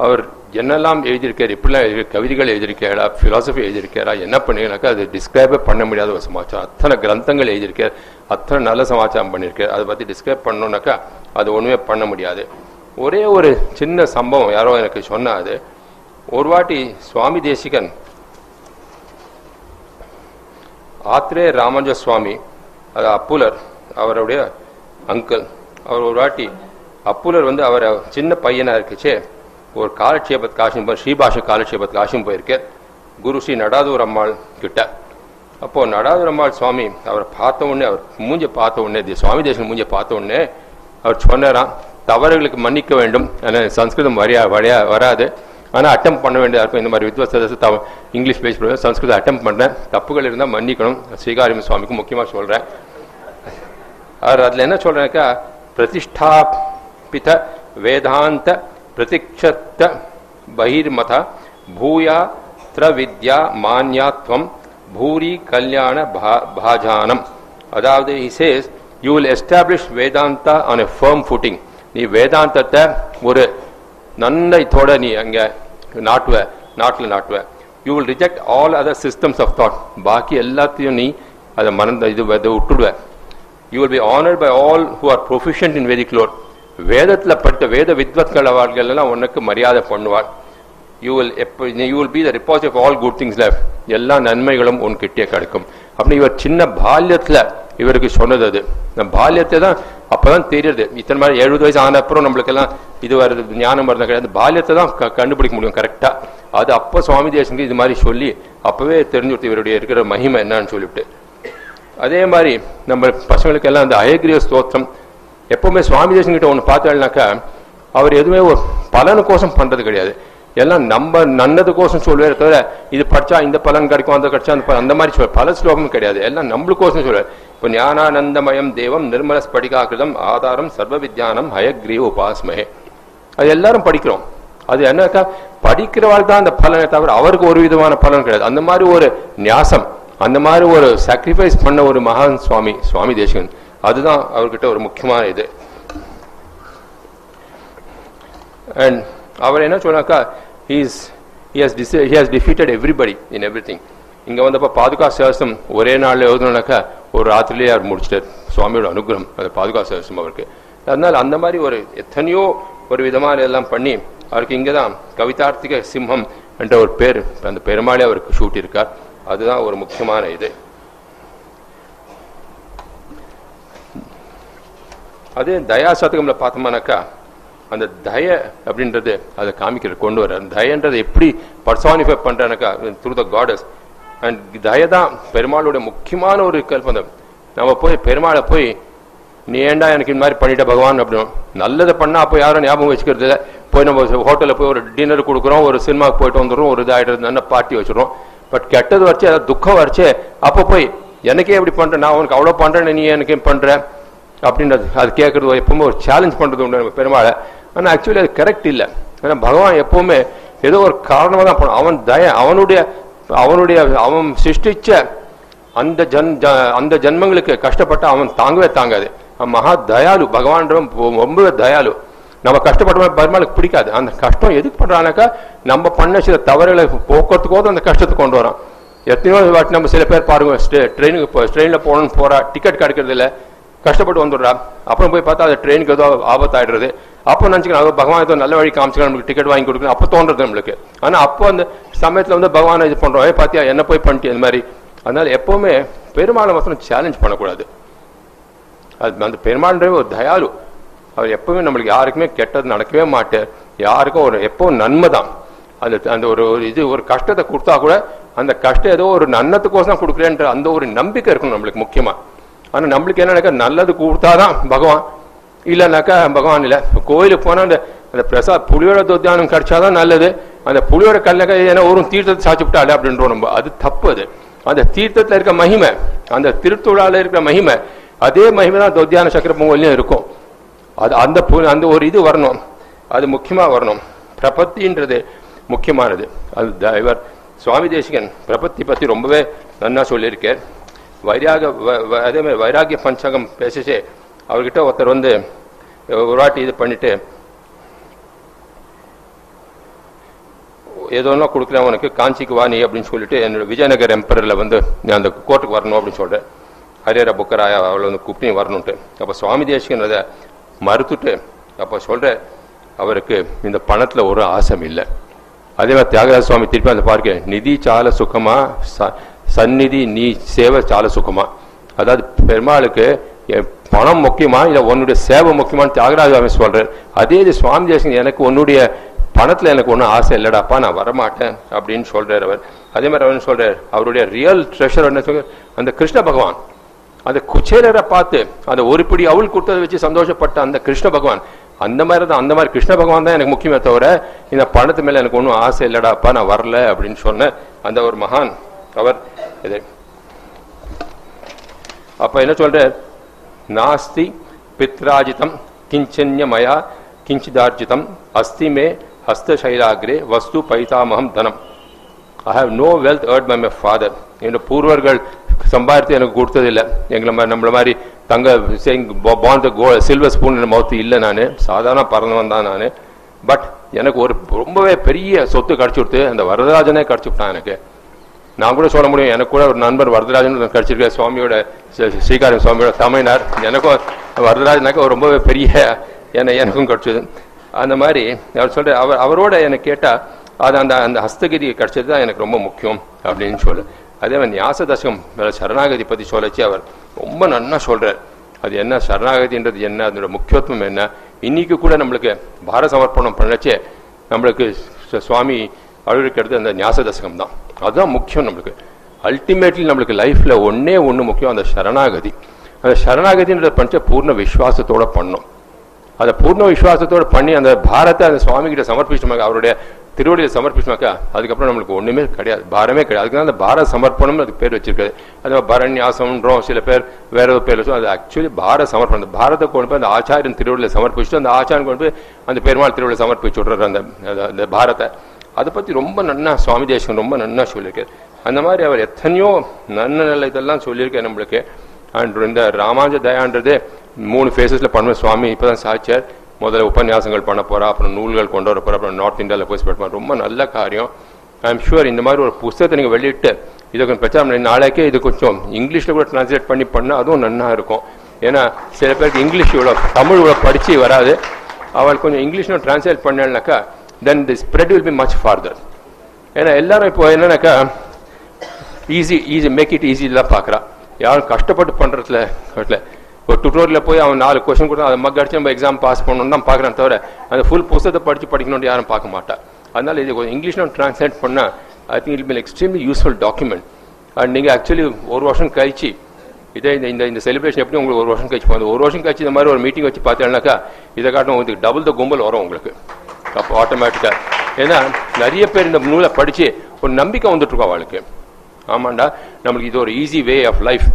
அவர் என்னெல்லாம் எழுதியிருக்காரு இப்படிலாம் எழுதி கவிதைகள் எழுதியிருக்காரா ஃபிலாசபி எழுதியிருக்காரா என்ன பண்ணீங்கன்னாக்கா அது டிஸ்கிரைபே பண்ண முடியாத ஒரு சமாச்சாரம். அத்தனை கிரந்தங்கள் எழுதியிருக்கார் அத்தனை நல்ல சமாச்சாரம் பண்ணியிருக்கார். அதை பத்தி டிஸ்கிரைப் பண்ணோன்னாக்கா அது ஒண்ணுமே பண்ண முடியாது. ஒரே ஒரு சின்ன சம்பவம் யாரோ எனக்கு சொன்னால் அது ஒரு வாட்டி சுவாமி தேசிகன் ஆத்ரே ராமஞ்ச சுவாமி அது அப்புலர் அவருடைய அங்கிள். அவர் ஒரு வாட்டி அப்புலர் வந்து அவர் சின்ன பையனா இருக்குச்சே ஒரு காலட்சேபத் காசும் போய் ஸ்ரீபாஷ காலட்சேபத் காசும் போயிருக்கேன் குரு ஸ்ரீ நடாதூர் அம்மாள் கிட்ட. அப்போ நடாதூர் அம்மாள் சுவாமி அவரை பார்த்த உடனே அவர் மூஞ்ச பார்த்த உடனே சுவாமி தேசம் மூஞ்ச பார்த்த உடனே அவர் சொன்னாராம் தவறுகளுக்கு மன்னிக்க வேண்டும் ஆனா சம்ஸ்கிருதம் வரையா வரையா வராது. ஆனா அட்டம் பண்ண வேண்டியதா இருக்கும். இந்த மாதிரி வித்வத் சதஸ் தவ இங்கிலீஷ் பேச முடியாது சம்ஸ்கிருதம் அட்டம் பண்றேன். தப்புகள் இருந்தா மன்னிக்கணும். ஸ்ரீகாரியம் சுவாமிக்கு முக்கியமா சொல்றேன். அவர் அதுல என்ன சொல்றேன்னாக்கா பிரதிஷ்டாபித வேதாந்த பிரதிக்ஷத்த பகிர்மத பூயா திரவித்யா மான்யாத்வம் பூரி கல்யாண பா- பாஜானம். அதாவது he says you will establish vedanta on a firm footing. நீ வேதாந்தத்தை ஒரு நன்னயத்தோட நீ அங்க நாட்டுவ நாட்டுல நாட்டுவ. You will reject all other systems of thought பாக்கி எல்லாத்தையும் நீ அதை மறந்து இது அதை விட்டுடுவ. You will be honoured by all who are proficient in very க்ளோர் வேதத்துல படித்த வேத வித்வத்கள் அவர்கள் எல்லாம் உனக்கு மரியாதை பண்ணுவார். யூ வில் எப்போ you will be the repose of all good things life எல்லா நன்மைகளும் உன்கிட்டே கிடைக்கும். அப்படி இவர் சின்ன பால்யத்துல இவருக்கு சொன்னது அது. பால்யத்தை தான் அப்பதான் தெரியுது. இத்தனை மாதிரி எழுபது வயசு ஆன அப்புறம் நம்மளுக்கு எல்லாம் இது வருது ஞானம் வருது கிடையாது. பால்யத்தை தான் கண்டுபிடிக்க முடியும் கரெக்டாக அது அப்போ சுவாமி தேசனுக்கு இது மாதிரி சொல்லி அப்போவே தெரிஞ்சுடுத்து இவருடைய இருக்கிற மகிமை என்னன்னு சொல்லிவிட்டு. அதே மாதிரி நம்ம பசங்களுக்கு எல்லாம் அந்த அயக்ரிய ஸ்தோத்திரம் எப்பவுமே சுவாமி தேசன்கிட்ட ஒன்று பார்த்தாள்னாக்கா அவர் எதுவுமே ஒரு பலனுக்கோசம் பண்ணுறது கிடையாது. எல்லாம் நம்ம நன்னதுக்கோசம் சொல்லுவார் தவிர இது படித்தா இந்த பலன் கிடைக்கும் அந்த கிடைச்சா அந்த அந்த மாதிரி சொல்லுவார் பல ஸ்லோகமும் கிடையாது. எல்லாம் நம்மளுக்கோசம் சொல்லுவார் இப்போ ஞானானந்தமயம் தேவம் நிர்மல ஸ்படிகாகிருதம் ஆதாரம் சர்வ வித்யானம் ஹயக்ரீவ உபாஸ்மகே அது எல்லாரும் படிக்கிறோம். அது என்னக்கா? படிக்கிறவாள் தான் அந்த பலனை தவிர அவருக்கு ஒரு விதமான பலன் கிடையாது. அந்த மாதிரி ஒரு நியாசம் அந்த மாதிரி ஒரு சாக்ரிஃபைஸ் பண்ண ஒரு மகான் சுவாமி சுவாமி தேசகன். அதுதான் அவர்கிட்ட ஒரு முக்கியமான இது. அண்ட் அவர் என்ன சொன்னாக்கா he's everybody in everything இங்க வந்தப்ப பாதுகா சேவசம் ஒரே நாள்ல எழுதணும்னாக்கா ஒரு ராத்திரிலேயே அவர் முடிச்சிட்டார். சுவாமியோட அனுகிரகம் அந்த பாதுகா சேவசம் அவருக்கு. அதனால அந்த மாதிரி ஒரு எத்தனையோ ஒரு விதமான எல்லாம் பண்ணி அவருக்கு இங்கதான் கவிதார்த்திக சிம்மம் என்ற ஒரு பேர் அந்த பெருமாளே அவருக்கு சூட்டியிருக்கார். அதுதான் ஒரு முக்கியமான இது. அதே தயா சதகம்ல பார்த்தோம்னாக்கா அந்த தய அப்படின்றது அதை காமிக்கிற கொண்டு வர அந்த தயன்றது எப்படி பர்சானிஃபை பண்றனாக்கா த்ரூ த காடஸ் அண்ட் தய தான் பெருமாளுடைய முக்கியமான ஒரு கல்பந்தம். நம்ம போய் பெருமாளை போய் நீ ஏன்டா எனக்கு இந்த மாதிரி பண்ணிட்ட பகவான் அப்படின்னு? நல்லதை பண்ணால் அப்போ யாரும் ஞாபகம் வச்சுக்கிறது இல்லை. போய் நம்ம ஹோட்டலில் போய் ஒரு டின்னர் கொடுக்குறோம் ஒரு சினிமாக்கு போயிட்டு வந்துடுறோம் ஒரு இதாகிட்டு நல்ல பார்ட்டி வச்சுடுறோம். பட் கெட்டது வரைச்சு அதாவது துக்கம் வரைச்சு அப்போ போய் எனக்கே எப்படி பண்ணுறேன் நான் உனக்கு அவ்வளோ பண்றேன் நீ எனக்கு ஏன் பண்ற? அப்படின்றது அது கேட்குறது எப்பவுமே ஒரு சேலஞ்ச் பண்ணுறது உண்டு நம்ம பெருமாளை. ஆனால் ஆக்சுவலி அது கரெக்ட் இல்லை. ஏன்னா பகவான் எப்போவுமே ஏதோ ஒரு காரணமாக தான் பண்ணும் அவன் தய அவனுடைய அவனுடைய அவன் சிருஷ்டிச்ச அந்த ஜன் ஜ- அந்த ஜன்மங்களுக்கு கஷ்டப்பட்ட அவன் தாங்கவே தாங்காது. மகா தயாலு பகவான்றவன் ரொம்ப தயாலு நம்ம கஷ்டப்பட்ட பெருமாளுக்கு பிடிக்காது. அந்த கஷ்டம் எதுக்கு பண்றானாக்கா நம்ம பண்ண சில தவறுகளை போக்குறதுக்கோது அந்த கஷ்டத்தை கொண்டு வரான் எத்தனையோ வாட்டி நம்ம சில பேர் பாருங்க ட்ரெயினுக்கு ட்ரெயினில் போகணும்னு போறா டிக்கெட் கிடைக்கிறது இல்லை. கஷ்டப்பட்டு வந்துடுறா. அப்புறம் போய் பார்த்தா அது ட்ரெயினுக்கு ஏதோ ஆபத்தாயிடுறது. அப்போ நினச்சிக்கலாம் அது பகவான் ஏதோ நல்ல வழி காமிச்சிக்கலாம் நம்மளுக்கு டிக்கெட் வாங்கி கொடுக்கணும் அப்போ தோன்றது நம்மளுக்கு. ஆனால் அப்போ அந்த சமயத்தில் வந்து பகவானை இது பண்ணுறோம் பார்த்தியா என்ன போய் பண்ணிட்டு இந்த மாதிரி. அதனால எப்பவுமே பெருமாளை மாத்திரம் சேலஞ்ச் பண்ணக்கூடாது. அது அந்த பெருமாள்ன்றவே ஒரு தயாலு அவர் எப்பவுமே நம்மளுக்கு யாருக்குமே கெட்டது நடக்கவே மாட்டார். யாருக்கும் ஒரு எப்பவும் நன்மை தான் அந்த அந்த ஒரு ஒரு இது ஒரு கஷ்டத்தை கொடுத்தா கூட அந்த கஷ்டம் ஏதோ ஒரு நன்னத்துக்கோசம் கொடுக்குறேன்ற அந்த ஒரு நம்பிக்கை இருக்கணும் நம்மளுக்கு முக்கியமாக ஆனால் நம்மளுக்கு என்னன்னாக்கா நல்லது கொடுத்தாதான் பகவான். இல்லைனாக்கா பகவான் இல்லை. கோயிலுக்கு போனால் அந்த அந்த பிரசாத் புளியோட துத்தியானம் கிடைச்சாதான் நல்லது. அந்த புளியோட கல்லக்கா ஏன்னா ஒரு தீர்த்தத்தை சாச்சு விட்டாலே அப்படின்றோம் நம்ம. அது தப்பு அது. அந்த தீர்த்தத்தில் இருக்க மகிமை அந்த திருத்துழாவில் இருக்கிற மகிமை அதே மகிமை தான் தௌத்தியான சக்கர பொங்கல்லையும் இருக்கும். அது அந்த அந்த ஒரு இது வரணும். அது முக்கியமாக வரணும். பிரபத்தின்றது முக்கியமானது. அது இவர் சுவாமி தேசிகன் பிரபத்தி பற்றி ரொம்பவே நன்னா சொல்லியிருக்கார். வைராக வ- அதே மாதிரி வைராகிய பஞ்சகம் பேசிச்சு. அவர்கிட்ட ஒருத்தர் வந்து ஒரு வாட்டி இது பண்ணிட்டு ஏதோ ஒன்றா கொடுக்குறேன் உனக்கு காஞ்சிக்கு வாணி அப்படின்னு சொல்லிட்டு என்னோட விஜயநகர் எம்பரில் வந்து நான் அந்த கோர்ட்டுக்கு வரணும் அப்படின்னு சொல்கிறேன் ஹரியர புக்கராய அவளை வந்து கூப்பிட்டு வரணுன்ட்டு அப்போ சுவாமி தேசிகன் அதை மறுத்துட்டு அப்போ சொல்கிற அவருக்கு இந்த பணத்தில் ஒரு ஆசம் இல்லை. அதே மாதிரி தியாகராஜ சுவாமி திருப்பி அந்த பார்க்க நிதி சால சுகமா ச- சந்நிதி நீ சேவை சால சுகமா? அதாவது பெருமாளுக்கு பணம் முக்கியமா இல்லை உன்னுடைய சேவை முக்கியமான்னு தியாகராஜ சுவாமி சொல்கிறார் அதே இது சுவாமி தேசிகன் எனக்கு உன்னுடைய பணத்தில் எனக்கு ஒன்றும் ஆசை இல்லைடாப்பா நான் வரமாட்டேன் அப்படின்னு சொல்கிறார் அவர். அதே மாதிரி அவர் சொல்கிறார் அவருடைய ரியல் ட்ரெஷர் என்ன சொல்கிறார் அந்த கிருஷ்ண பகவான். அந்த குச்சேலரை பார்த்து அந்த ஒரு பிடி அவள் கொடுத்ததை வச்சு சந்தோஷப்பட்ட அந்த கிருஷ்ண பகவான் அந்த மாதிரி தான் அந்த மாதிரி கிருஷ்ண பகவான் தான் எனக்கு முக்கியமே தவிர இந்த பணத்து மேல எனக்கு ஒன்றும் ஆசை இல்லடாப்பா நான் வரல அப்படின்னு சொன்ன அந்த ஒரு மகான் அவர் இது. அப்ப என்ன சொல்ற நாஸ்தி பித்ராஜிதம் கிஞ்சன்யமயா கிஞ்சிதார்ஜிதம் அஸ்தி மே ஹஸ்தசைலாகிரே வஸ்து பைதாமகம் தனம். I have no wealth earned by my father என்னோட பூர்வர்கள் சம்பாதித்து எனக்கு கொடுத்ததில்லை. எங்களை மாதிரி நம்மள மாதிரி தங்க பாண்ட் கோ சில்வர் ஸ்பூன் மவுத்து இல்லை நான். சாதாரண பறந்தவன் தான் நான். பட் எனக்கு ஒரு ரொம்பவே பெரிய சொத்து கிடச்சி கொடுத்து அந்த வரதராஜனே கிடச்சி விட்டான் எனக்கு. நான் கூட சொல்ல முடியும் எனக்கு கூட ஒரு நண்பர் வரதராஜன் கிடச்சிருக்கேன் சுவாமியோட ஸ்ரீகாரம் சுவாமியோட தமிழ்னார் எனக்கும் வரதராஜனாக்க ஒரு ரொம்பவே பெரிய என்ன எனக்கும் கிடைச்சது. அந்த மாதிரி அவர் சொல்கிற அவர் அவரோட என்னை கேட்டால் அது அந்த அந்த ஹஸ்தகிரி கிடைச்சது தான் எனக்கு ரொம்ப முக்கியம் அப்படின்னு சொல்லு. அதே மாதிரி ஞாச தசகம் சரணாகதி பற்றி சொல்லச்சு அவர். ரொம்ப நன்னா சொல்கிறார் அது என்ன சரணாகதின்றது என்ன? அதனோட முக்கியத்துவம் என்ன? இன்னைக்கு கூட நம்மளுக்கு பார சமர்ப்பணம் பண்ணச்சே நம்மளுக்கு சுவாமி அழுவிக்கிறது அந்த ஞாசதசகம் தான். அதுதான் முக்கியம் நம்மளுக்கு. அல்டிமேட்லி நம்மளுக்கு லைஃப்பில் ஒன்றே ஒன்று முக்கியம் அந்த சரணாகதி. அந்த சரணாகதின்றத பண்ணிச்ச பூர்ண விஸ்வாசத்தோடு பண்ணோம் அதை பூர்ண விசுவாசத்தோடு பண்ணி அந்த பாரத்தை அந்த சுவாமிகிட்ட சமர்ப்பிச்சோமாக்கா அவருடைய திருவடியில் சமர்ப்பிச்சோமாக்கா அதுக்கப்புறம் நம்மளுக்கு ஒன்றுமே கிடையாது பாரமே கிடையாது. அதுக்கு தான் அந்த பார சமர்ப்பணம்னு அதுக்கு பேர் வச்சிருக்காது அது பரண்யாசம்ன்றோம் சில பேர் வேற ஏதோ பேர் வச்சோம் அது ஆக்சுவலி பார சமர்ப்பணம். அந்த பாரத்தை கொண்டு போய் அந்த ஆச்சாரியன் திருவடியில் சமர்ப்பிச்சுட்டு அந்த ஆச்சாரியன் கொண்டு போய் அந்த பெருமாள் திருவடியில் சமர்ப்பிச்சு விட்றாரு அந்த அந்த- பாரத்தை. அதை பற்றி ரொம்ப நன்னா சுவாமி தேசம் ரொம்ப நன்னா சொல்லியிருக்காரு. அந்த மாதிரி அவர் எத்தனையோ நல்ல நல்ல இதெல்லாம் சொல்லியிருக்காரு நம்மளுக்கு. அண்ட் இந்த ராமானுஜ தயான்றது மூணு ஃபேஸஸ்ல பண்ணுவேன். சுவாமி இப்பதான் சாட்சியார் முதல்ல உபன்யாசங்கள் பண்ண போகிறா அப்புறம் நூல்கள் கொண்டு வர போறா அப்புறம் நார்த் இந்தியாவில் போய் ஸ்பெண்ட் பண்ண ரொம்ப நல்ல காரியம். ஐ எம் ஷூர் இந்த மாதிரி ஒரு புஸ்தகத்தை நீங்கள் வெளியிட்டு இதை கொஞ்சம் பிரச்சாரம் பண்ணி நாளைக்கே இது கொஞ்சம் இங்கிலீஷில் கூட டிரான்ஸ்லேட் பண்ணி பண்ணால் அதுவும் நன்னா இருக்கும். ஏன்னா சில பேருக்கு இங்கிலீஷ் இவ்வளோ தமிழ் இவ்வளோ படிச்சு வராது. அவள் கொஞ்சம் இங்கிலீஷ்ல translate பண்ணலனாக்கா then the spread will be much further ஏன்னா எல்லாரும் இப்போ என்னன்னாக்கா easy easy make it easy தான் பார்க்குறா யாரும் கஷ்டப்பட்டு பண்ணுறதுல கட்டல ஒரு டுட்டோரியில் போய் அவன் நாலு கொஸ்டின் கொடுத்தா அதை மக் அடிச்சு நம்ம எக்ஸாம் பாஸ் பண்ணணும்னு தான் பார்க்குறான் தவிர அந்த ஃபுல் புத்தகத்தை படித்து படிக்கணும்னு யாரும் பார்க்க மாட்டா. அதனால் இது கொஞ்சம் இங்கிலீஷில் ட்ரான்ஸ்லேட் பண்ணால் I think it will extremely useful document and நீங்கள் ஆக்சுவலி ஒரு வருஷம் கழிச்சு இதே இந்த இந்த இந்த செலிப்ரேஷன் எப்படி உங்களுக்கு ஒரு வருஷம் கழிச்சு போகுது? ஒரு வருஷம் கழிச்சு இந்த மாதிரி ஒரு மீட்டிங் வச்சு பார்த்தேன்னாக்கா இதை காட்டும் உங்களுக்கு டபுள் த கும்பல் வரும் உங்களுக்கு. அப்போ ஆட்டோமேட்டிக்காக ஏன்னா நிறைய பேர் இந்த நூலை படித்து ஒரு நம்பிக்கை வந்துட்டுருக்கோம் அவளுக்கு. ஆமாண்டா நம்மளுக்கு இது ஒரு ஈஸி வே ஆஃப் லைஃப்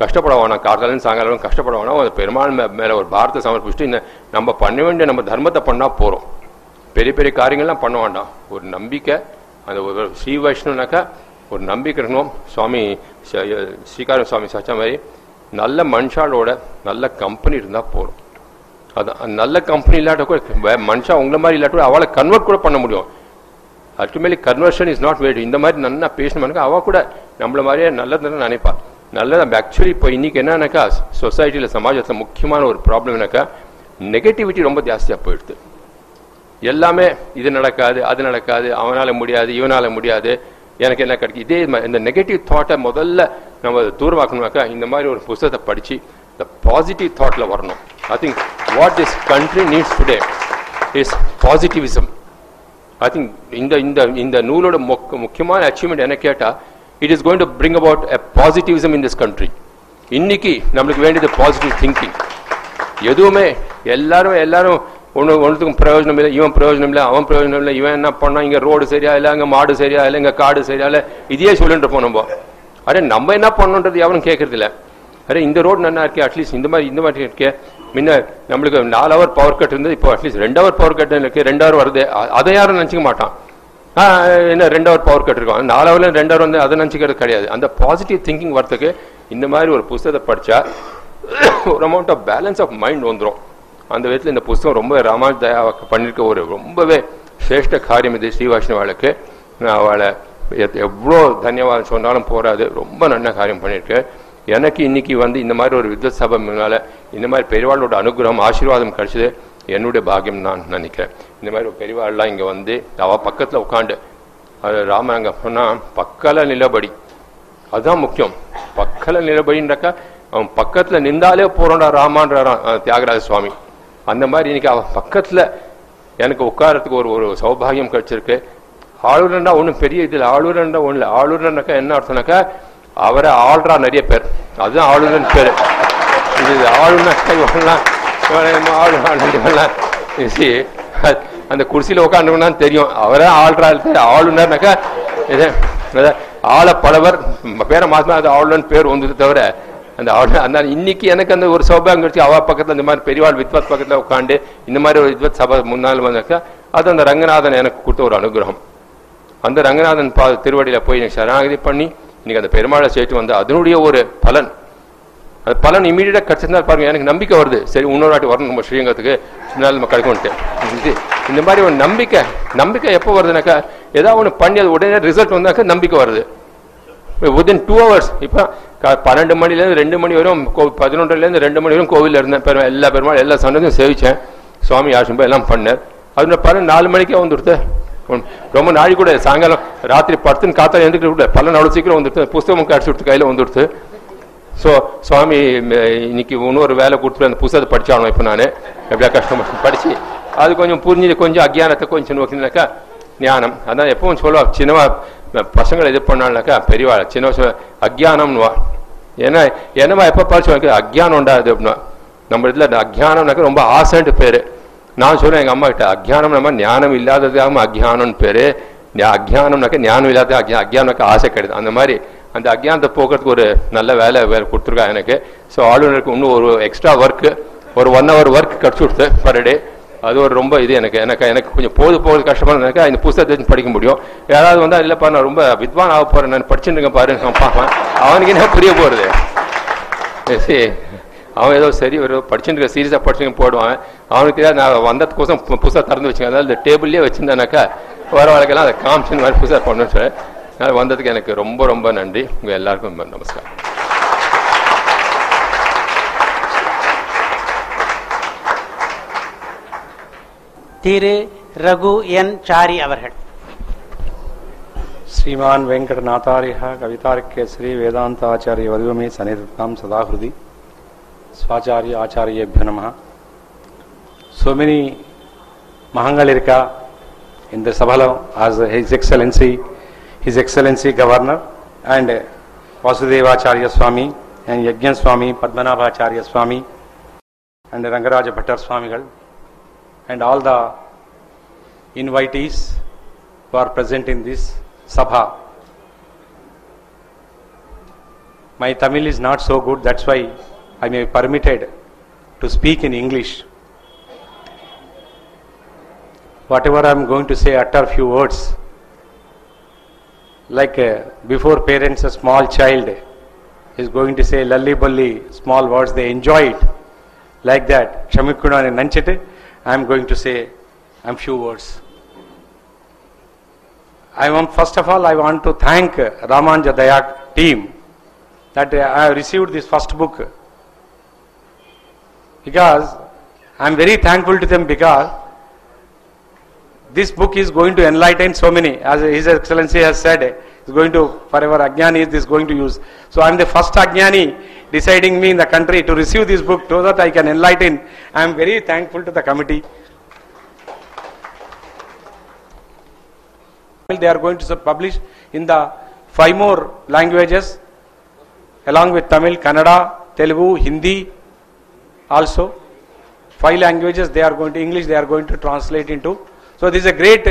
கஷ்டப்பட வேணாம் கார்த்தாலும் சாயங்காலம் கஷ்டப்பட வேணாம் ஒரு பெருமாள் மேலே ஒரு பாரத்தை சமர்ப்பிச்சுட்டு இந்த நம்ம பண்ண வேண்டிய நம்ம தர்மத்தை பண்ணால் போகிறோம் பெரிய பெரிய காரியங்கள்லாம் பண்ண வேண்டாம். ஒரு நம்பிக்கை அந்த ஒரு ஸ்ரீ வைஷ்ணவனாக்கா ஒரு நம்பிக்கை இருக்கணும். சுவாமி ஸ்ரீகாரம் சுவாமி சச்சா மாதிரி நல்ல மனுஷாலோட நல்ல கம்பெனி இருந்தால் போகிறோம் அதுதான் நல்ல கம்பெனி இல்லாட்ட கூட மனுஷா உங்களை மாதிரி இல்லாட்ட கூட அவளை கன்வெர்ட் கூட பண்ண முடியும். Ultimately conversion is not wait இந்த மாதிரி நல்லா பேசணும் அவள் கூட நம்மள மாதிரியே நல்லதுன்னு நினைப்பா. நல்லது? ஆக்சுவலி இப்போ இன்றைக்கி என்னன்னாக்கா சொசைட்டியில் சமாஜத்தில் முக்கியமான ஒரு ப்ராப்ளம் என்னக்கா? நெகட்டிவிட்டி ரொம்ப ஜாஸ்தியாக போயிடுது. எல்லாமே இது நடக்காது அது நடக்காது அவனால் முடியாது இவனால முடியாது. எனக்கு என்ன கிடைக்கும் இதே இந்த நெகட்டிவ் தாட்டை முதல்ல நம்ம தூர்வாக்கணும்னாக்கா இந்த மாதிரி ஒரு புஸ்தகத்தை படித்து இந்த பாசிட்டிவ் தாட்டில் வரணும். I think what this country needs today is positivism I think இந்த இந்த இந்த நூலோட முக்கியமான அச்சீவ்மெண்ட் என்ன கேட்டால் it is going to bring about a positivism in this country இன்னைக்கு நம்மளுக்கு வேண்டியது பாசிட்டிவ் திங்கிங் எதுவுமே எல்லாரும் எல்லாரும் ஒன்று ஒன்றுத்துக்கும் பிரயோஜனம் இல்லை. இவன் பிரயோஜனம் இல்லை அவன் பிரயோஜனம் இல்லை. இவன் என்ன பண்ணான் இங்கே ரோடு சரியா இல்லை அங்கே மாடு சரியா இல்லை இங்கே காடு சரியா இல்லை. இதையே சொல்லிட்டு இருப்போம் நம்ம. அரே நம்ம என்ன பண்ணணுன்றது எவனும் கேட்கறது இல்லை. அரே இந்த ரோடு நல்லா இருக்கே அட்லீஸ்ட் இந்த மாதிரி இந்த மாதிரி இருக்கே. முன்ன நம்மளுக்கு நாலு ஹவர் பவர் கட் இருந்தது இப்போ அட்லீஸ்ட் ரெண்டு ஹவர் பவர் கட் இருக்கு ரெண்டு ஹவர் வருது. அதை யாரும் நினச்சிக்க மாட்டான். என்ன ரெண்டு ஹவர் பவர் கட்டிருக்கோம் இருக்கும். நாலு ரெண்டு ஹவர் வந்து அதை நினச்சிக்கிறது கிடையாது. அந்த பாசிட்டிவ் திங்கிங் வரத்துக்கு இந்த மாதிரி ஒரு புஸ்தகத்தை படிச்சா ஒரு amount of balance of mind வந்துடும் அந்த விதத்தில் இந்த புஸ்தகம் ரொம்ப ராமாஜ் தயா பண்ணியிருக்க ஒரு ரொம்பவே சிரேஷ்ட காரியம் இது ஸ்ரீவாஷ்ணவாளுக்கு. நான் அவளை எவ்வளோ தன்யவாதம் சொன்னாலும் போராது. ரொம்ப நல்ல காரியம் பண்ணியிருக்கு எனக்கு இன்னைக்கு வந்து இந்த மாதிரி ஒரு வித்வத் சபை இந்த மாதிரி பெரியவாளோட அனுகிரகம் ஆசீர்வாதம் கிடைச்சது. என்னுடைய பாகியம் நான் நினைக்கிறேன். இந்த மாதிரி ஒரு பெரியவாள்லாம் இங்கே வந்து அவ பக்கத்தில் உட்காந்து அது ராமன் அங்கே சொன்னால் பக்கல நிலபடி. அதுதான் முக்கியம். பக்கல நிலபடின்றக்கா அவன் பக்கத்தில் நின்றாலே போகிறோம்டா ராமான்றாராம் தியாகராஜ சுவாமி. அந்த மாதிரி இன்னைக்கு அவன் பக்கத்தில் எனக்கு உட்காரத்துக்கு ஒரு ஒரு சௌபாகியம் கிடைச்சிருக்கு. ஆளுநர்னா ஒன்றும் பெரிய இதில் ஆளுநர்னா ஒன்றும் இல்லை. ஆளுநர்னாக்கா என்ன அர்த்தம்னாக்கா அவரை ஆள்றா நிறைய பேர். அதுதான் ஆளுநர் பேர். இது ஆளுநர் இவங்கெல்லாம் அந்த குர்சியில உட்காந்துனா தெரியும். அவரே ஆள்றா ஆளுநர்னாக்கா ஆள பலவர் பேரை மாத்தினா அது ஆளுநர் பேர் வந்தது தவிர அந்த ஆளுநர் அந்த இன்னைக்கு எனக்கு அந்த ஒரு சௌபாகம் கிடைச்சு அவ பக்கத்தில் இந்த மாதிரி பெரியவாள் வித்வத் பக்கத்தில் உட்காந்து இந்த மாதிரி ஒரு வித்வத் சபை முன்னால் வந்தாக்கா அது அந்த ரங்கநாதன் எனக்கு கொடுத்த ஒரு அனுகிரகம். அந்த ரங்கநாதன் பா திருவடியில் போய் எனக்கு சரணாகதி பண்ணி இன்னைக்கு அந்த பெருமாளை சேர்த்து வந்து அதனுடைய ஒரு பலன் அது பலன் இமீடியட்டாக கிடைச்சிருந்தா பாருங்க எனக்கு நம்பிக்கை வருது. சரி இன்னொரு வாட்டி வரணும் நம்ம ஸ்ரீரங்கத்துக்கு. நாள் நம்ம கிடைக்கும்ட்டு இது இந்த மாதிரி ஒரு நம்பிக்கை நம்பிக்கை எப்போ வருதுனாக்கா ஏதாவது ஒன்று பண்ணி அது உடனே ரிசல்ட் வந்தாக்கா நம்பிக்கை வருது. வித்தின் டூ ஹவர்ஸ் இப்போ பன்னெண்டு மணிலேருந்து ரெண்டு மணி வரையும் பதினொன்றுலேருந்து ரெண்டு மணி வரும் கோவிலில் இருந்தேன். பெருமா எல்லா பெருமாள் எல்லா சண்டையும் சேவித்தேன் சுவாமி ஆசிரம்பம் எல்லாம் பண்ணேன். அது பலன் நாலு மணிக்கே வந்துடுது. ரொம்ப நாளைக்கு கூட சாயங்காலம் ராத்திரி படுத்துன்னு காத்தால எழுந்துக்கிட்டு கூட பலன் அவ்வளோ சீக்கிரம் வந்துடுது. புஸ்தகம் கடிச்சு கொடுத்து கையில் வந்துடுது. ஸோ சுவாமி இன்னைக்கு இன்னொரு வேலை கொடுத்துட்டு அந்த புத்தகத்தை படித்தாலும் இப்போ நான்? எப்படியா கஷ்டப்பட்டு படித்து அது கொஞ்சம் புரிஞ்சு கொஞ்சம் அஜ்ஞானத்தை கொஞ்சம் நோக்கினாக்கா ஞானம். அதான் எப்பவும் சொல்லுவா சின்னவா பசங்களை இது பண்ணாலும்னாக்கா பெரியவா சின்ன வயசு அஜ்ஞானம்னுவா. ஏன்னா என்னவா எப்போ படிச்சு அஜ்ஞானம் உண்டாது அப்படின்னா. நம்ம இதில் அஜ்ஞானம்னாக்கா ரொம்ப ஆசைன்ட்டு பேர். நான் சொல்லுவேன் எங்கள் அம்மா கிட்ட அஜ்ஞானம் நம்ம ஞானம் இல்லாததாகவும் அஜ்ஞானம்னு பேர். ஞா- ஞானம் இல்லாத அஜ்ஞா ஆசை கிடையாது. அந்த மாதிரி அந்த அஜ்ஞானத்தை போக்குறதுக்கு ஒரு நல்ல வேலை வேறு கொடுத்துருக்கா எனக்கு. ஸோ ஆளுநருக்கு இன்னும் ஒரு எக்ஸ்ட்ரா ஒர்க்கு ஒரு ஒன் ஹவர் ஒர்க் கிடச்சி கொடுத்து பர் டே அது ஒரு ரொம்ப இது எனக்கு எனக்கு எனக்கு கொஞ்சம் போது போகிறது கஷ்டமாக எனக்கு இந்த புத்தகத்தை படிக்க முடியும். யாராவது வந்தால் இல்லைப்பா நான் ரொம்ப வித்வான் ஆக போகிறேன் நான் படிச்சுட்டு பாரு நான் பார்ப்பேன். அவனுக்கு என்ன புரிய போகிறது சரி அவன் ஏதோ சரி ஒரு படிச்சுட்டு சீரியஸாக படிச்சுட்டு போடுவான். அவனுக்கு ஏதாவது நான் வந்ததுக்கோசம் பு- திறந்து வச்சுக்கேன். அதனால் இந்த டேபிள்லேயே வச்சிருந்தானாக்கா வர வழக்கெல்லாம் அதை காமிச்சுன்னு மாதிரி புதுசாக பண்ணுன்னு சொல்லி அதனால வந்ததுக்கு எனக்கு ரொம்ப ரொம்ப நன்றி உங்கள் எல்லாருக்கும் ரொம்ப நமஸ்காரம் திரு ரகு என் சாரி அவர்கள் श्रीमान् वेङ्कटनाथार्यः कवितार्क्यश्री वेदान्ताचार्य वधुमे सनिधत्तां सदा हृदि स्वाचार्य आचार्येभ्यो नमः So many Mahangalirka in the Sabhala as His Excellency, His Excellency Governor and Vasudevacharya Swami and Yajna Swami, Padmanabhacharya Swami and Rangaraja Bhattar and all the invitees who are present in this Sabha. My Tamil is not so good, that's why I may be permitted to speak in English. Whatever I am going to say, utter few words. Like uh, before parents, a small child is going to say lully bully, small words, they enjoy it. Like that, and Nanchite, I am going to say a few words. I want, first of all, I want to thank Ramanja Dayak team that uh, I have received this first book because I am very thankful to them because this book is going to enlighten so many. As his excellency has said is going to forever ajnani is this going to use. So i am the first ajnani deciding me in the country to receive this book so that i can enlighten. I am very thankful to the committee. They are going to publish in the five more languages along with tamil kannada telugu hindi also. Five languages they are going to english they are going to translate into so this is a great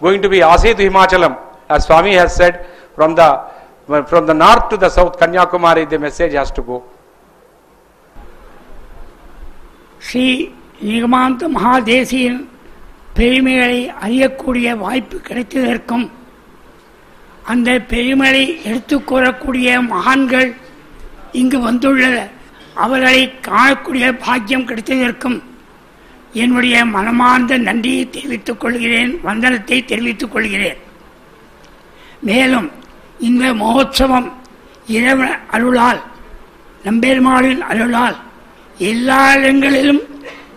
going to be Asit Himachalam, as Swami has said, from the from the north to the south, Kanyakumari, the message has to go. Shri Nigamanta மகாதேசியின் பெருமைகளை அறியக்கூடிய வாய்ப்பு கிடைத்ததற்கும் அந்த பெருமையை எடுத்துக்கூறக்கூடிய மகான்கள் இங்கு வந்துள்ள அவர்களை காணக்கூடிய பாக்கியம் கிடைத்ததற்கும் என்னுடைய மனமார்ந்த நன்றியை தெரிவித்துக் கொள்கிறேன் வந்தனத்தை தெரிவித்துக் கொள்கிறேன். மேலும் இந்த மகோத்சவம் இறைவ அருளால் நம்பெருமாளின் அருளால் எல்லா இடங்களிலும்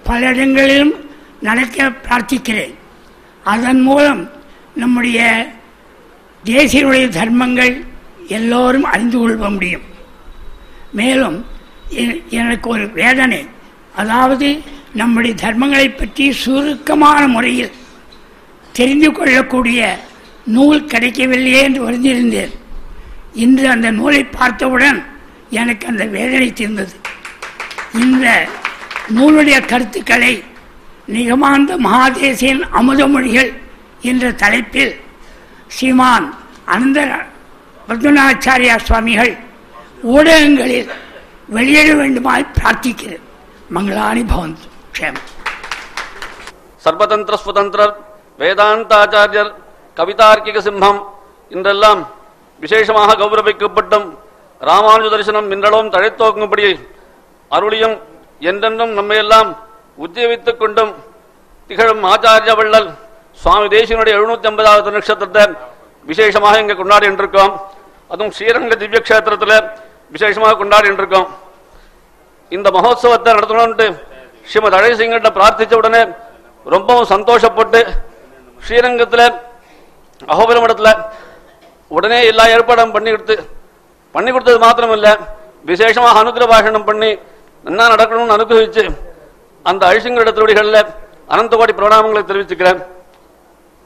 பல இடங்களிலும் நடக்க பிரார்த்திக்கிறேன். அதன் மூலம் நம்முடைய தேசியனுடைய தர்மங்கள் எல்லோரும் அறிந்து கொள்ள முடியும். மேலும் எ- எனக்கு ஒரு வேதனை. அதாவது நம்முடைய தர்மங்களை பற்றி சுருக்கமான முறையில் தெரிந்து கொள்ளக்கூடிய நூல் கிடைக்கவில்லையே என்று வருந்திருந்தேன் இன்று அந்த நூலை பார்த்தவுடன் எனக்கு அந்த வேதனை தீர்ந்தது. இந்த நூலுடைய கருத்துக்களை நிகமாந்த மகாதேசியன் அமுதமொழிகள் என்ற தலைப்பில் ஸ்ரீமான் அனந்த பத்மநாச்சாரியா சுவாமிகள் ஊடகங்களில் வெளியிட வேண்டுமாய் பிரார்த்திக்கிறேன். மங்களானி பவந்து. க்ஷேமம். சர்வதந்திர சுதந்திரர் வேதாந்தாச்சாரியர் கவிதார்க்கிக சிம்மம் இன்றெல்லாம் விசேஷமாக கௌரவிக்கப்பட்டும் ராமானுஜ தரிசனம் இன்றளவும் தழைத்தோக்கும்படி அருளியும் என்றென்றும் நம்மையெல்லாம் உத்தியவித்துக் கொண்டும் திகழும் ஆச்சாரிய வள்ளல் சுவாமி தேசியனுடைய எழுநூத்தி ஐம்பதாவது நட்சத்திரத்தை விசேஷமாக இங்கே கொண்டாடி இருக்கோம் அதுவும் ஸ்ரீரங்க திவ்ய கஷேத்திரத்தில் விசேஷமாக கொண்டாடி இருக்கோம் இந்த மகோத்சவத்தை நடத்தணும்ட்டு ஸ்ரீமத் அழகிசிங்கிட்ட பிரார்த்திச்ச உடனே ரொம்பவும் சந்தோஷப்பட்டு ஸ்ரீரங்கத்தில் அகோபுர மடத்தில் உடனே எல்லா ஏற்பாடும் பண்ணி கொடுத்து பண்ணி கொடுத்தது மாத்திரம் விசேஷமாக அனுகிர பாஷணம் பண்ணி என்ன நடக்கணும்னு அனுகிரகிச்சு அந்த அழிசிங்கரோட திருவடிகளில் அனந்த கோடி பிரணாமங்களை தெரிவிச்சுக்கிறேன்.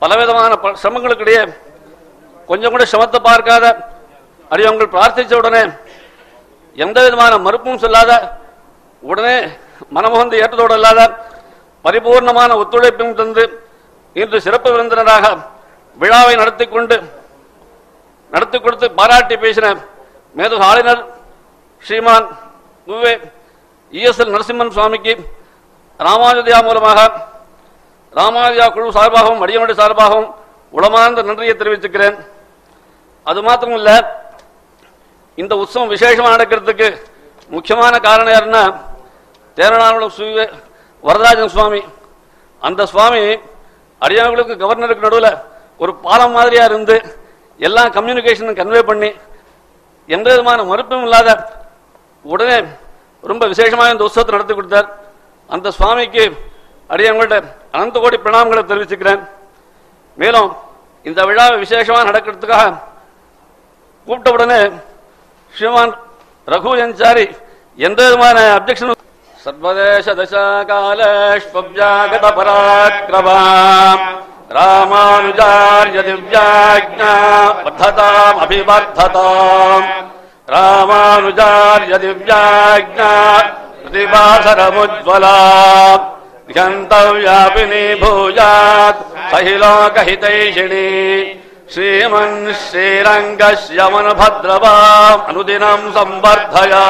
பலவிதமான ப- சிரமங்களுக்கிடையே கொஞ்சம் கூட சிரமத்தை பார்க்காத அடியவங்கள் பிரார்த்திச்ச உடனே எந்த விதமான மறுப்பும் சொல்லாத உடனே மனமுகந்து ஏற்றதோடு இல்லாத பரிபூர்ணமான ஒத்துழைப்பும் தந்து இன்று சிறப்பு விருந்தினராக விழாவை நடத்தி கொண்டு நடத்தி கொடுத்து பாராட்டி பேசின மேதகு ஆளுநர் ஸ்ரீமான் உவே இஎஸ்எல் நரசிம்மன் சுவாமிக்கு ராமானுஜயா மூலமாக ராமாஜியா குழு சார்பாகவும் அடியனுடைய சார்பாகவும் உளமார்ந்த நன்றியை தெரிவிச்சுக்கிறேன். அது மாத்திரம் இந்த உற்சவம் விசேஷமா நடக்கிறதுக்கு முக்கியமான காரணம் யாருன்னா தேரநாளம் சுய வரதராஜன் சுவாமி. அந்த சுவாமி அடியானவர்களுக்கு கவர்னருக்கு நடுவில் ஒரு பாலம் மாதிரியா இருந்து எல்லா கம்யூனிகேஷனும் கன்வே பண்ணி எந்த விதமான மறுப்பும் இல்லாத உடனே ரொம்ப விசேஷமாக இந்த உற்சவத்தை நடத்தி கொடுத்தார். அந்த சுவாமிக்கு அடியவங்கள்ட்ட அனந்த கோடி பிரணாமங்களை தெரிவிச்சுக்கிறேன். மேலும் இந்த விழா விசேஷமாக நடக்கிறதுக்காக கூப்பிட்ட உடனே ஸ்ரீமான் ரகு என்சாரி எந்த விதமான அப்ஜெக்ஷனும் सर्वदेशदशाकालेष्वव्यागतपराक्रमा रामानुजार्य दिव्याज्ञा बद्धतामभिबद्धताम् रामानुजार्य दिव्याज्ञा प्रतिभासरमुज्ज्वला ह्यन्तव्यापिनी भूयात् स हि लोकहितैषिणी श्रीमन् श्रीरङ्गश्यमनभद्रवामनुदिनम् संवर्धया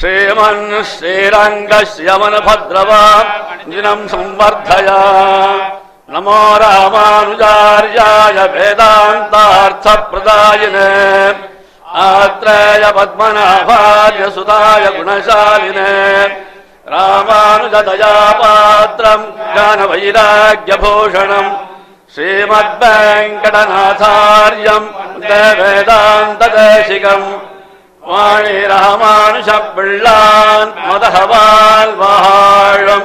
श्रीमन् श्रीरङ्गश्यमनभद्रवाम् दिनम् संवर्धया। नमो रामानुजार्याय वेदान्तार्थप्रदायिने। आत्रेय पद्मनाभार्य सुताय गुणशालिने। रामानुजदयापात्रम् ज्ञानवैराग्यभूषणम् श्रीमद्वेङ्कटनाथार्यम् वेदान्तदेशिकम् வாழி ராமானுஷ பிள்ளான் மதகவால் வாழும்.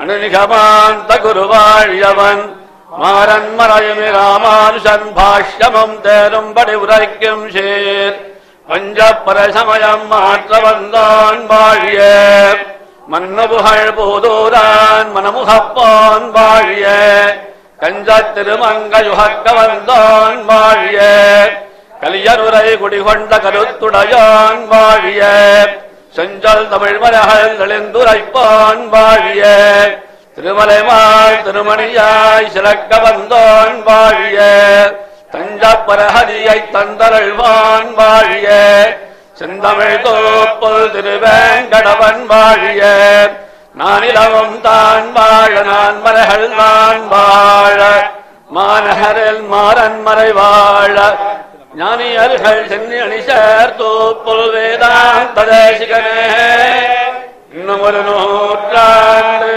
அனுநிகமாந்த குருவாழியவன் மாறன் மறையுமி ராமானுஷன் பாஷ்யமும் தேரும்படி உரைக்கும் சேர். பஞ்சப்பரசமயம் மாற்ற வந்தான் வாழிய. மன்னபுகழ் போதோரான் மனமுகப்பான் வாழிய. கஞ்ச திருமங்கயுகக்க வந்தான் வாழிய. கலியனுரை குடிகொண்ட கருத்துடையான் வாழிய செஞ்சல் தமிழ் மலகள் தெளிந்துரைப்பான் வாழிய திருமலைமாள் திருமணியாய் சிறக்க வந்தான் வாழிய தஞ்சப்பரஹரியை தந்தருள்வான் வாழிய செந்தமிழ் தோப்புல் திருவேங்கடவன் வாழிய நானிலவும் தான் வாழ நான் மலைகள் நான் வாழ மாநகரில் மாறன் மறை வாழ ஞானியர்கள் சென்னி அணி சேர்த்தோப்புல் வேதாந்த தேசிகனே இன்னும் ஒரு நூற்றாண்டு